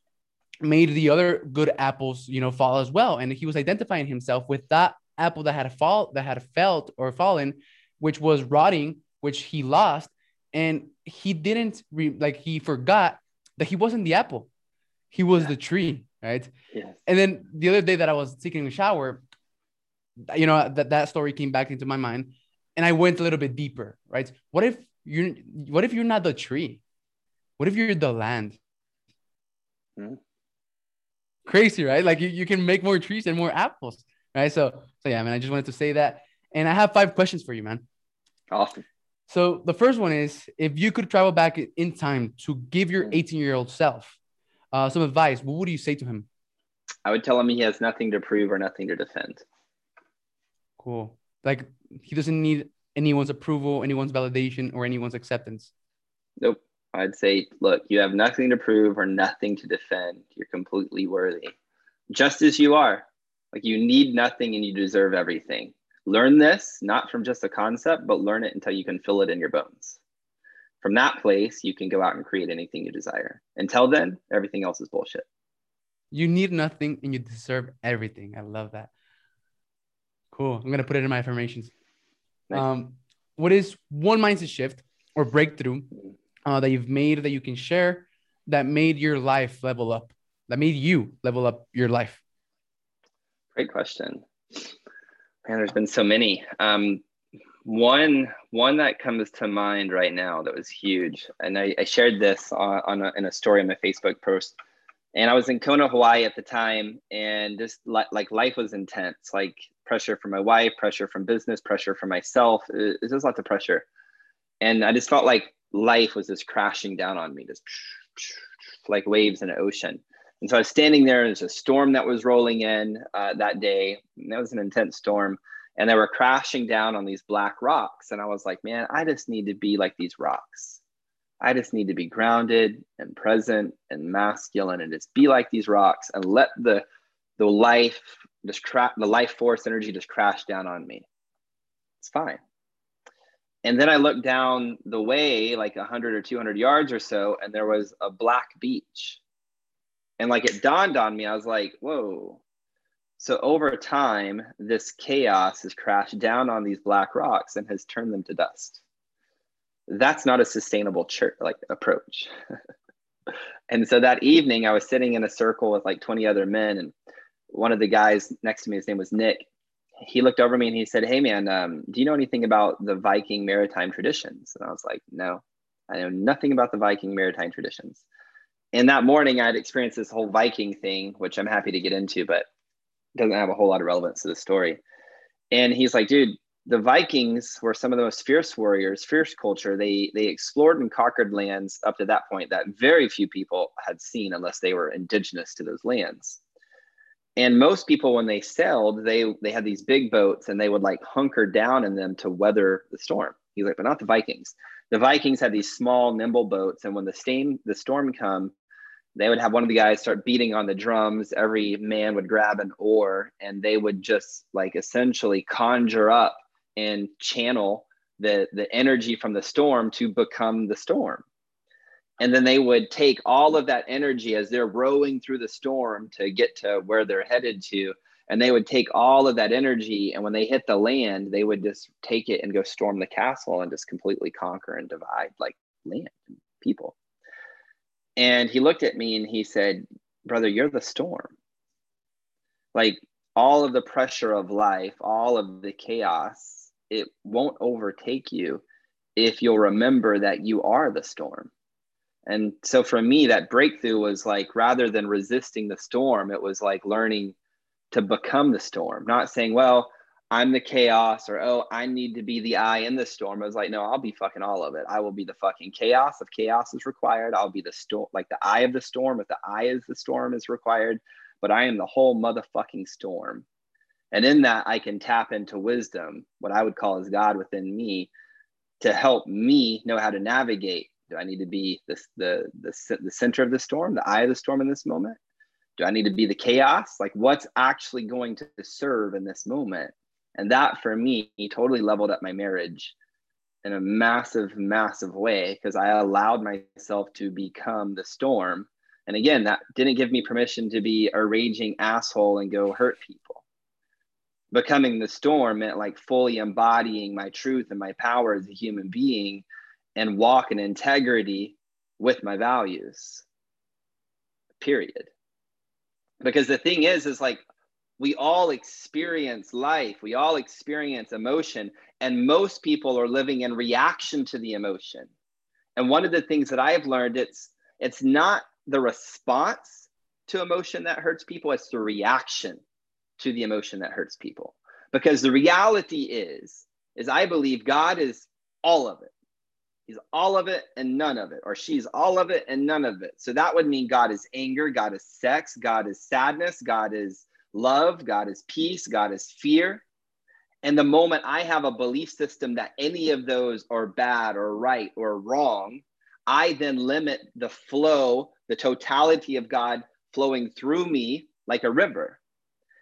made the other good apples, you know, fall as well. And he was identifying himself with that apple that had a fall that had felt or fallen, which was rotting, which he lost, and he didn't re- like he forgot that he wasn't the apple, he was yeah. the tree, right? Yes. And then the other day that I was taking a shower, you know, that that story came back into my mind, and I went a little bit deeper, right? What if you're what if you're not the tree? What if you're the land? Mm-hmm crazy, right? Like you, you can make more trees and more apples, right? So, so yeah, man, I just wanted to say that. And I have five questions for you, man. Awesome. So the first one is if you could travel back in time to give your 18 year old self uh, some advice, what would you say to him? I would tell him he has nothing to prove or nothing to defend. Cool. Like he doesn't need anyone's approval, anyone's validation, or anyone's acceptance. Nope. I'd say, look, you have nothing to prove or nothing to defend. You're completely worthy, just as you are. Like you need nothing and you deserve everything. Learn this, not from just a concept, but learn it until you can feel it in your bones. From that place, you can go out and create anything you desire. Until then, everything else is bullshit. You need nothing and you deserve everything. I love that. Cool. I'm going to put it in my affirmations. Nice. Um, what is one mindset shift or breakthrough uh, that you've made that you can share that made your life level up, that made you level up your life? Great question. Man, there's been so many. Um, one one that comes to mind right now that was huge, and I, I shared this on, on a, in a story on my Facebook post. And I was in Kona, Hawaii at the time, and just li- like life was intense, like pressure from my wife, pressure from business, pressure from myself. It, it lots of pressure, and I just felt like life was just crashing down on me, just like waves in an ocean. And so I was standing there, and there's a storm that was rolling in uh, that day. that was an intense storm. And they were crashing down on these black rocks. And I was like, man, I just need to be like these rocks. I just need to be grounded and present and masculine and just be like these rocks and let the the life just cra- the life force energy just crash down on me. It's fine. And then I looked down the way, like 100 or 200 yards or so, and there was a black beach. And like it dawned on me, I was like, whoa. So over time, this chaos has crashed down on these black rocks and has turned them to dust. That's not a sustainable church like approach. and so that evening, I was sitting in a circle with like 20 other men, and one of the guys next to me, his name was Nick. He looked over me and he said, "Hey man, um, do you know anything about the Viking maritime traditions?" And I was like, "No, I know nothing about the Viking maritime traditions." And that morning, I had experienced this whole Viking thing, which I'm happy to get into, but doesn't have a whole lot of relevance to the story. And he's like, dude, the Vikings were some of the most fierce warriors, fierce culture. They they explored and conquered lands up to that point that very few people had seen unless they were indigenous to those lands. And most people, when they sailed, they they had these big boats and they would like hunker down in them to weather the storm. He's like, but not the Vikings. The Vikings had these small, nimble boats, and when the steam the storm come, they would have one of the guys start beating on the drums. Every man would grab an oar and they would just like essentially conjure up and channel the, the energy from the storm to become the storm. And then they would take all of that energy as they're rowing through the storm to get to where they're headed to. And they would take all of that energy. And when they hit the land, they would just take it and go storm the castle and just completely conquer and divide like land and people. And he looked at me and he said, Brother, you're the storm. Like all of the pressure of life, all of the chaos, it won't overtake you if you'll remember that you are the storm. And so for me, that breakthrough was like rather than resisting the storm, it was like learning to become the storm, not saying, well, I'm the chaos or oh, I need to be the eye in the storm. I was like, no, I'll be fucking all of it. I will be the fucking chaos if chaos is required. I'll be the storm, like the eye of the storm if the eye is the storm is required. But I am the whole motherfucking storm. And in that, I can tap into wisdom, what I would call as God within me, to help me know how to navigate. Do I need to be the, the, the, the center of the storm, the eye of the storm in this moment? Do I need to be the chaos? Like, what's actually going to serve in this moment? And that for me totally leveled up my marriage in a massive, massive way because I allowed myself to become the storm. And again, that didn't give me permission to be a raging asshole and go hurt people. Becoming the storm meant like fully embodying my truth and my power as a human being and walk in integrity with my values. Period. Because the thing is, is like we all experience life, we all experience emotion, and most people are living in reaction to the emotion. And one of the things that I've learned it's it's not the response to emotion that hurts people, it's the reaction to the emotion that hurts people. Because the reality is is I believe God is all of it. He's all of it and none of it, or she's all of it and none of it. So that would mean God is anger, God is sex, God is sadness, God is love, God is peace, God is fear. And the moment I have a belief system that any of those are bad or right or wrong, I then limit the flow, the totality of God flowing through me like a river.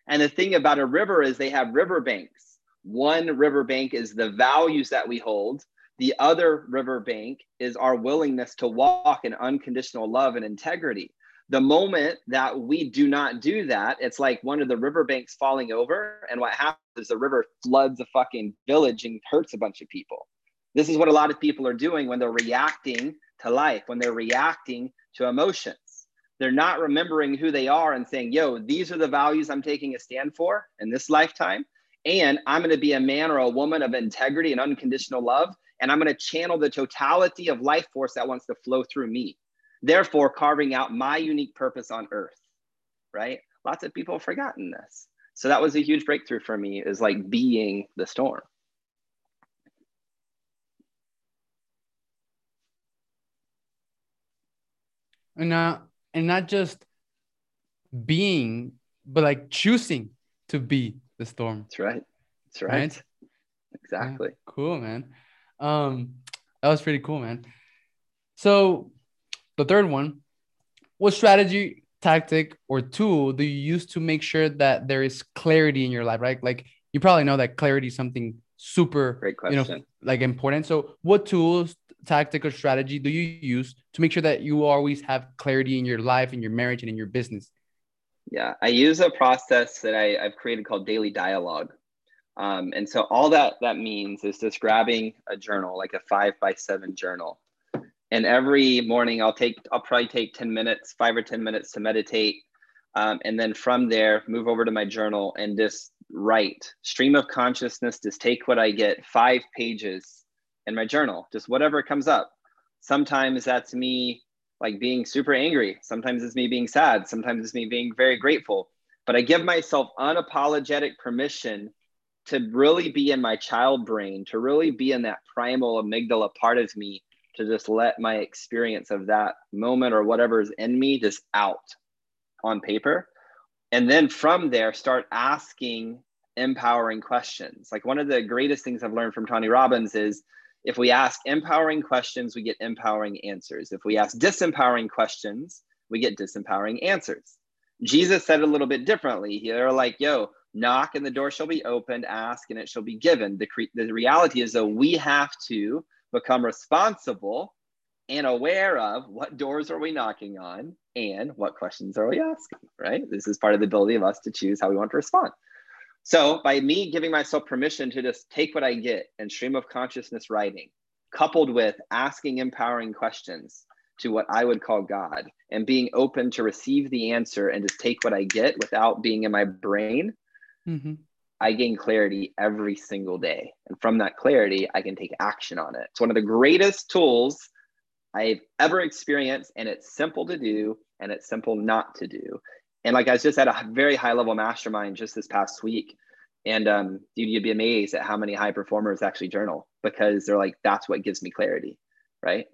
And the thing about a river is they have river banks. One river bank is the values that we hold. The other river bank is our willingness to walk in unconditional love and integrity the moment that we do not do that, it's like one of the riverbanks falling over. And what happens is the river floods a fucking village and hurts a bunch of people. This is what a lot of people are doing when they're reacting to life, when they're reacting to emotions. They're not remembering who they are and saying, yo, these are the values I'm taking a stand for in this lifetime. And I'm going to be a man or a woman of integrity and unconditional love. And I'm going to channel the totality of life force that wants to flow through me therefore carving out my unique purpose on earth, right? Lots of people have forgotten this. So that was a huge breakthrough for me is like being the storm. And not and not just being, but like choosing to be the storm. That's right. That's right. right? Exactly. Yeah, cool, man. Um, that was pretty cool, man. So the third one, what strategy, tactic, or tool do you use to make sure that there is clarity in your life, right? Like you probably know that clarity is something super, Great question. you know, like important. So what tools, tactic, or strategy do you use to make sure that you always have clarity in your life, in your marriage, and in your business? Yeah, I use a process that I, have created called daily dialogue. Um, and so all that that means is just grabbing a journal, like a five by seven journal. And every morning I'll take, I'll probably take 10 minutes, five or 10 minutes to meditate. Um, and then from there, move over to my journal and just write stream of consciousness. Just take what I get, five pages in my journal, just whatever comes up. Sometimes that's me like being super angry. Sometimes it's me being sad. Sometimes it's me being very grateful. But I give myself unapologetic permission to really be in my child brain, to really be in that primal amygdala part of me, to just let my experience of that moment or whatever is in me just out on paper. And then from there, start asking empowering questions. Like one of the greatest things I've learned from Tony Robbins is if we ask empowering questions, we get empowering answers. If we ask disempowering questions, we get disempowering answers. Jesus said a little bit differently. They're like, yo, knock and the door shall be opened, ask and it shall be given. The, cre- the reality is, though, we have to become responsible and aware of what doors are we knocking on and what questions are we asking, right? This is part of the ability of us to choose how we want to respond. So, by me giving myself permission to just take what I get and stream of consciousness writing, coupled with asking empowering questions to what I would call God and being open to receive the answer and just take what I get without being in my brain, mm-hmm. I gain clarity every single day. And from that clarity, I can take action on it. It's one of the greatest tools I've ever experienced, and it's simple to do and it's simple not to do. And like I was just at a very high level mastermind just this past week. And um, dude, you'd be amazed at how many high performers actually journal because they're like, that's what gives me clarity, right?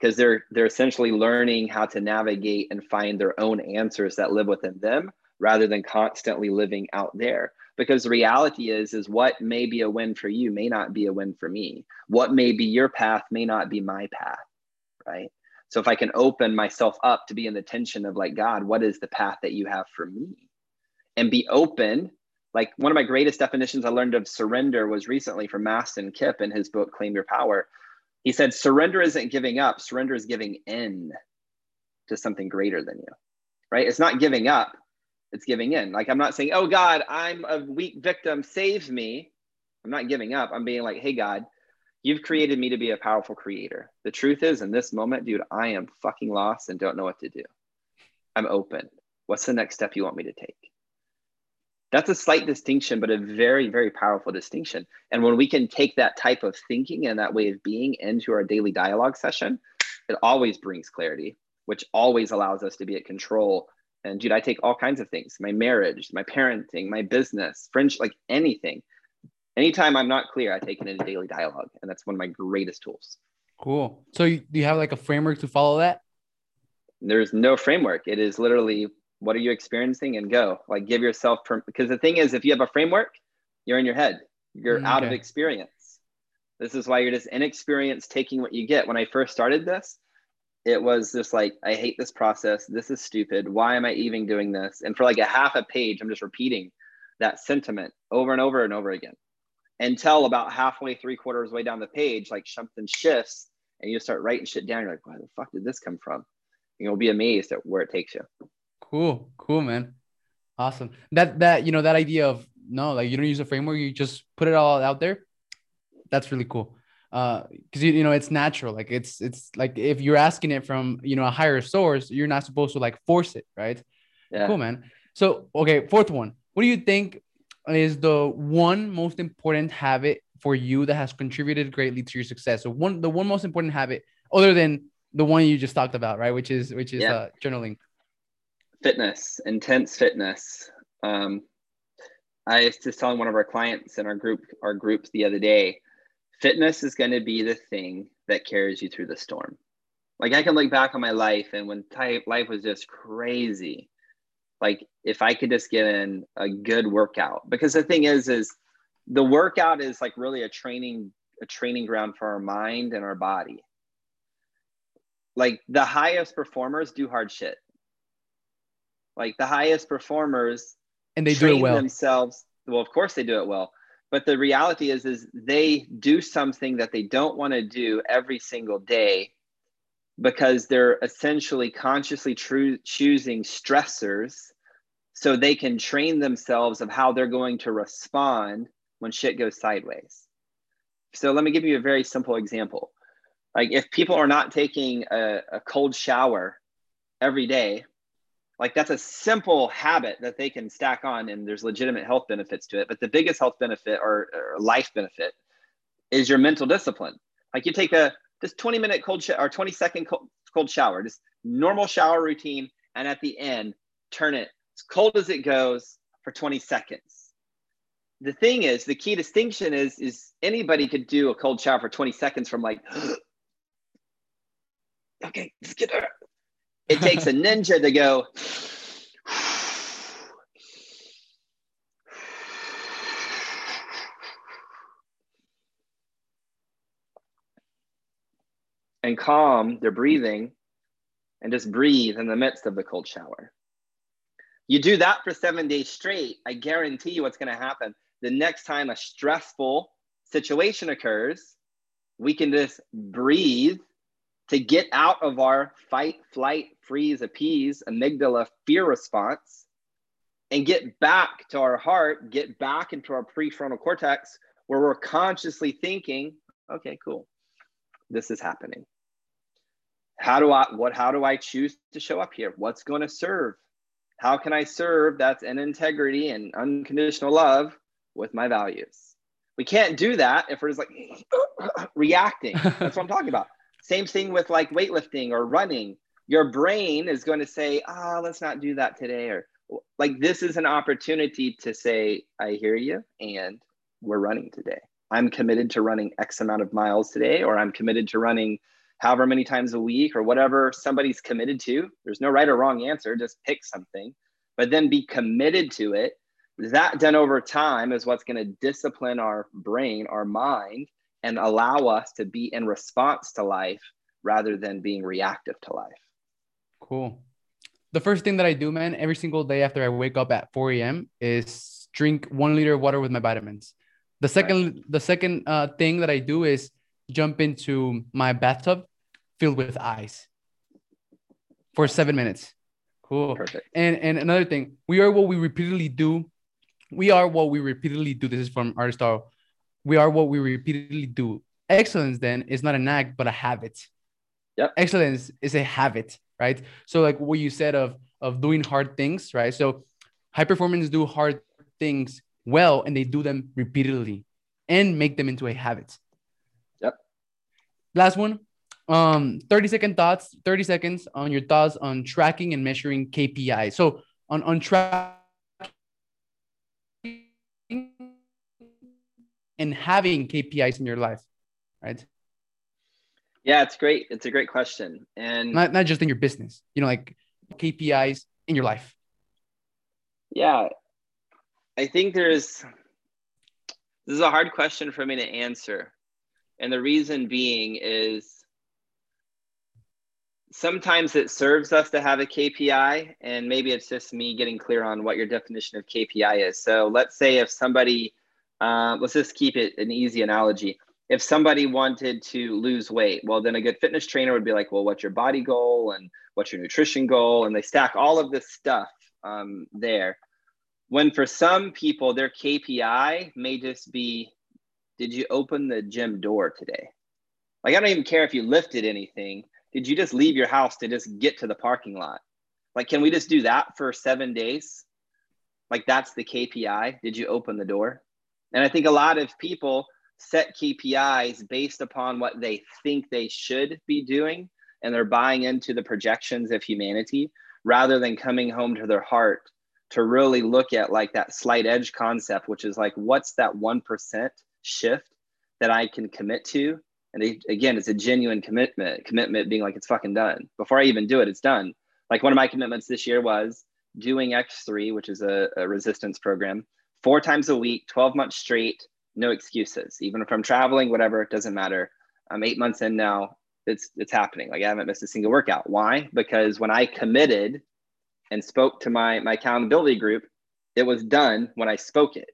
Because they're they're essentially learning how to navigate and find their own answers that live within them rather than constantly living out there. Because the reality is, is what may be a win for you may not be a win for me. What may be your path may not be my path, right? So if I can open myself up to be in the tension of like, God, what is the path that you have for me? And be open. Like one of my greatest definitions I learned of surrender was recently from Mastin Kipp in his book, Claim Your Power. He said, surrender isn't giving up, surrender is giving in to something greater than you, right? It's not giving up, it's giving in. Like I'm not saying, oh God, I'm a weak victim, save me. I'm not giving up. I'm being like, hey God, You've created me to be a powerful creator. The truth is, in this moment, dude, I am fucking lost and don't know what to do. I'm open. What's the next step you want me to take? That's a slight distinction, but a very, very powerful distinction. And when we can take that type of thinking and that way of being into our daily dialogue session, it always brings clarity, which always allows us to be at control. And dude, I take all kinds of things my marriage, my parenting, my business, friendship, like anything anytime I'm not clear, I take it into daily dialogue, and that's one of my greatest tools. Cool. So, you, do you have like a framework to follow that? There's no framework. It is literally what are you experiencing and go. Like, give yourself per- because the thing is, if you have a framework, you're in your head. You're mm, out of experience. This is why you're just inexperienced taking what you get. When I first started this, it was just like, I hate this process. This is stupid. Why am I even doing this? And for like a half a page, I'm just repeating that sentiment over and over and over again until about halfway, three quarters way down the page, like something shifts and you start writing shit down. You're like, where the fuck did this come from? And you'll be amazed at where it takes you. Cool. Cool, man. Awesome. That, that, you know, that idea of no, like you don't use a framework, you just put it all out there. That's really cool. Uh, cause you, you know, it's natural. Like it's, it's like if you're asking it from, you know, a higher source, you're not supposed to like force it. Right. Yeah. Cool, man. So, okay. Fourth one. What do you think is the one most important habit for you that has contributed greatly to your success? So one the one most important habit other than the one you just talked about, right? Which is which is yeah. uh, journaling. Fitness, intense fitness. Um, I was just telling one of our clients in our group our groups the other day, fitness is going to be the thing that carries you through the storm. Like I can look back on my life and when type life was just crazy, like if I could just get in a good workout, because the thing is, is the workout is like really a training, a training ground for our mind and our body. Like the highest performers do hard shit. Like the highest performers and they do it well themselves. Well, of course they do it well. But the reality is, is they do something that they don't want to do every single day because they're essentially consciously choosing stressors so they can train themselves of how they're going to respond when shit goes sideways. So let me give you a very simple example. Like if people are not taking a, a cold shower every day, like that's a simple habit that they can stack on and there's legitimate health benefits to it. But the biggest health benefit or, or life benefit is your mental discipline. Like you take a just 20 minute cold shower or 20 second cold, cold shower, just normal shower routine. And at the end, turn it as cold as it goes for 20 seconds. The thing is, the key distinction is, is anybody could do a cold shower for 20 seconds from like, okay, let's get. It takes a ninja to go, and calm their breathing and just breathe in the midst of the cold shower. You do that for seven days straight, I guarantee you what's going to happen. The next time a stressful situation occurs, we can just breathe to get out of our fight, flight, freeze, appease, amygdala fear response and get back to our heart, get back into our prefrontal cortex where we're consciously thinking, okay, cool, this is happening. How do i what how do i choose to show up here? What's going to serve? How can i serve that's in integrity and unconditional love with my values? We can't do that if we're just like reacting. That's what i'm talking about same thing with like weightlifting or running your brain is going to say ah oh, let's not do that today or like this is an opportunity to say i hear you and we're running today i'm committed to running x amount of miles today or i'm committed to running however many times a week or whatever somebody's committed to. There's no right or wrong answer, just pick something, but then be committed to it. That done over time is what's going to discipline our brain, our mind, and allow us to be in response to life rather than being reactive to life. Cool. The first thing that I do, man, every single day after I wake up at 4 a.m. is drink one liter of water with my vitamins. The second, right. the second uh, thing that I do is jump into my bathtub filled with ice for seven minutes. Cool. Perfect. And and another thing, we are what we repeatedly do. We are what we repeatedly do. This is from Aristotle. We are what we repeatedly do. Excellence then is not an act, but a habit. Yep. Excellence is a habit, right? So like what you said of of doing hard things, right? So high performance do hard things well and they do them repeatedly and make them into a habit. Yep. Last one, um 30 second thoughts 30 seconds on your thoughts on tracking and measuring kpi so on on track and having kpis in your life right? Yeah it's great. It's a great question. And not, not just in your business you know like kpis in your life. Yeah. I think there's this is a hard question for me to answer. And the reason being is sometimes it serves us to have a KPI, and maybe it's just me getting clear on what your definition of KPI is. So let's say if somebody, uh, let's just keep it an easy analogy. If somebody wanted to lose weight, well, then a good fitness trainer would be like, well, what's your body goal and what's your nutrition goal? And they stack all of this stuff um, there. When for some people, their KPI may just be, did you open the gym door today? Like, I don't even care if you lifted anything did you just leave your house to just get to the parking lot? Like, can we just do that for seven days? Like, that's the KPI. Did you open the door? And I think a lot of people set KPIs based upon what they think they should be doing, and they're buying into the projections of humanity rather than coming home to their heart to really look at like that slight edge concept, which is like, what's that 1% shift that I can commit to and they, again, it's a genuine commitment, commitment being like, it's fucking done. Before I even do it, it's done. Like one of my commitments this year was doing X3, which is a, a resistance program, four times a week, 12 months straight, no excuses. Even if I'm traveling, whatever, it doesn't matter. I'm eight months in now. It's it's happening. Like I haven't missed a single workout. Why? Because when I committed and spoke to my my accountability group, it was done when I spoke it.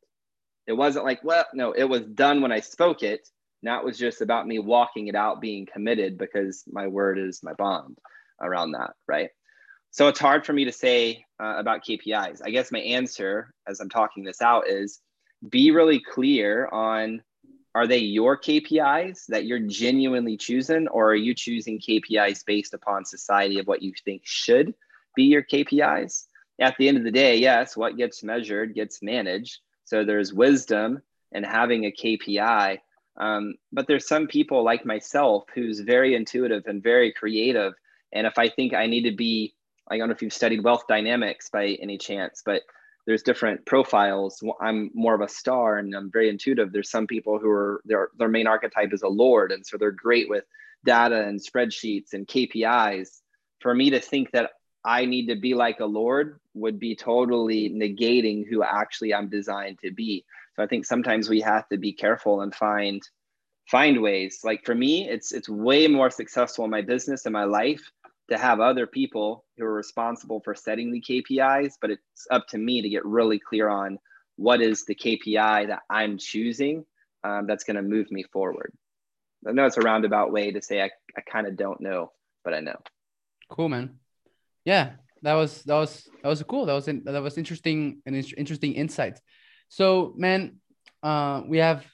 It wasn't like, well, no, it was done when I spoke it. It was just about me walking it out, being committed because my word is my bond around that, right? So it's hard for me to say uh, about KPIs. I guess my answer, as I'm talking this out, is be really clear on are they your KPIs that you're genuinely choosing, or are you choosing KPIs based upon society of what you think should be your KPIs? At the end of the day, yes, what gets measured gets managed. So there's wisdom in having a KPI. Um, but there's some people like myself who's very intuitive and very creative. And if I think I need to be, I don't know if you've studied wealth dynamics by any chance, but there's different profiles. I'm more of a star and I'm very intuitive. There's some people who are their their main archetype is a lord, and so they're great with data and spreadsheets and KPIs. For me to think that I need to be like a lord would be totally negating who actually I'm designed to be. So I think sometimes we have to be careful and find find ways. Like for me, it's it's way more successful in my business and my life to have other people who are responsible for setting the KPIs, but it's up to me to get really clear on what is the KPI that I'm choosing um, that's going to move me forward. I know it's a roundabout way to say I, I kind of don't know, but I know. Cool, man. Yeah, that was that was that was cool. That was in, that was interesting and interesting insights. So, man, uh, we have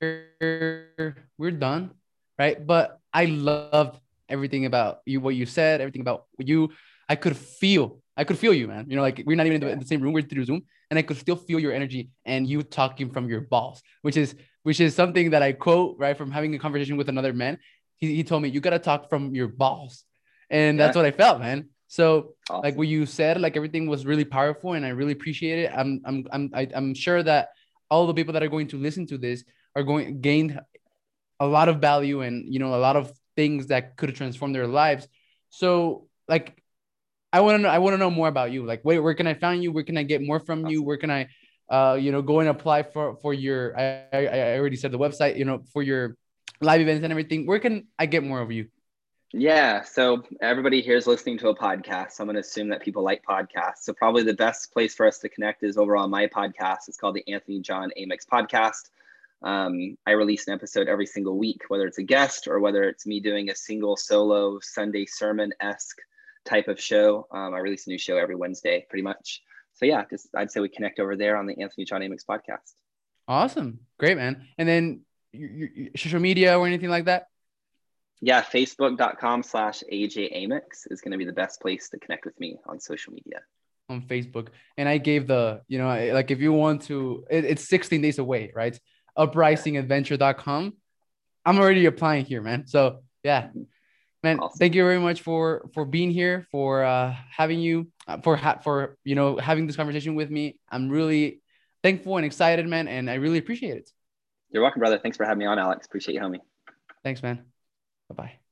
we're done, right? But I loved everything about you, what you said, everything about you. I could feel, I could feel you, man. You know, like we're not even in the, in the same room, we're through Zoom, and I could still feel your energy and you talking from your balls, which is which is something that I quote right from having a conversation with another man. He, he told me you gotta talk from your balls, and that's what I felt, man. So awesome. like what you said, like everything was really powerful, and I really appreciate it. I'm I'm I'm I, am i am sure that all the people that are going to listen to this are going gained a lot of value and you know a lot of things that could transform their lives. So like I want to know I want to know more about you. Like wait, where can I find you? Where can I get more from you? Where can I uh you know go and apply for for your I I, I already said the website, you know, for your live events and everything. Where can I get more of you? Yeah, so everybody here is listening to a podcast. So I'm going to assume that people like podcasts. So probably the best place for us to connect is over on my podcast. It's called the Anthony John Amyx Podcast. Um, I release an episode every single week, whether it's a guest or whether it's me doing a single solo Sunday sermon esque type of show. Um, I release a new show every Wednesday, pretty much. So yeah, just I'd say we connect over there on the Anthony John Amyx podcast. Awesome, great man. And then your, your social media or anything like that? Yeah, facebook.com slash AJ Amyx is going to be the best place to connect with me on social media on Facebook. And I gave the, you know, like if you want to, it, it's 16 days away, right? uprisingadventure.com. I'm already applying here, man. So yeah, man, awesome. thank you very much for for being here, for uh, having you, uh, for ha- for you know having this conversation with me. I'm really thankful and excited, man, and I really appreciate it. You're welcome, brother. Thanks for having me on, Alex. Appreciate you, homie. Thanks, man. Bye bye.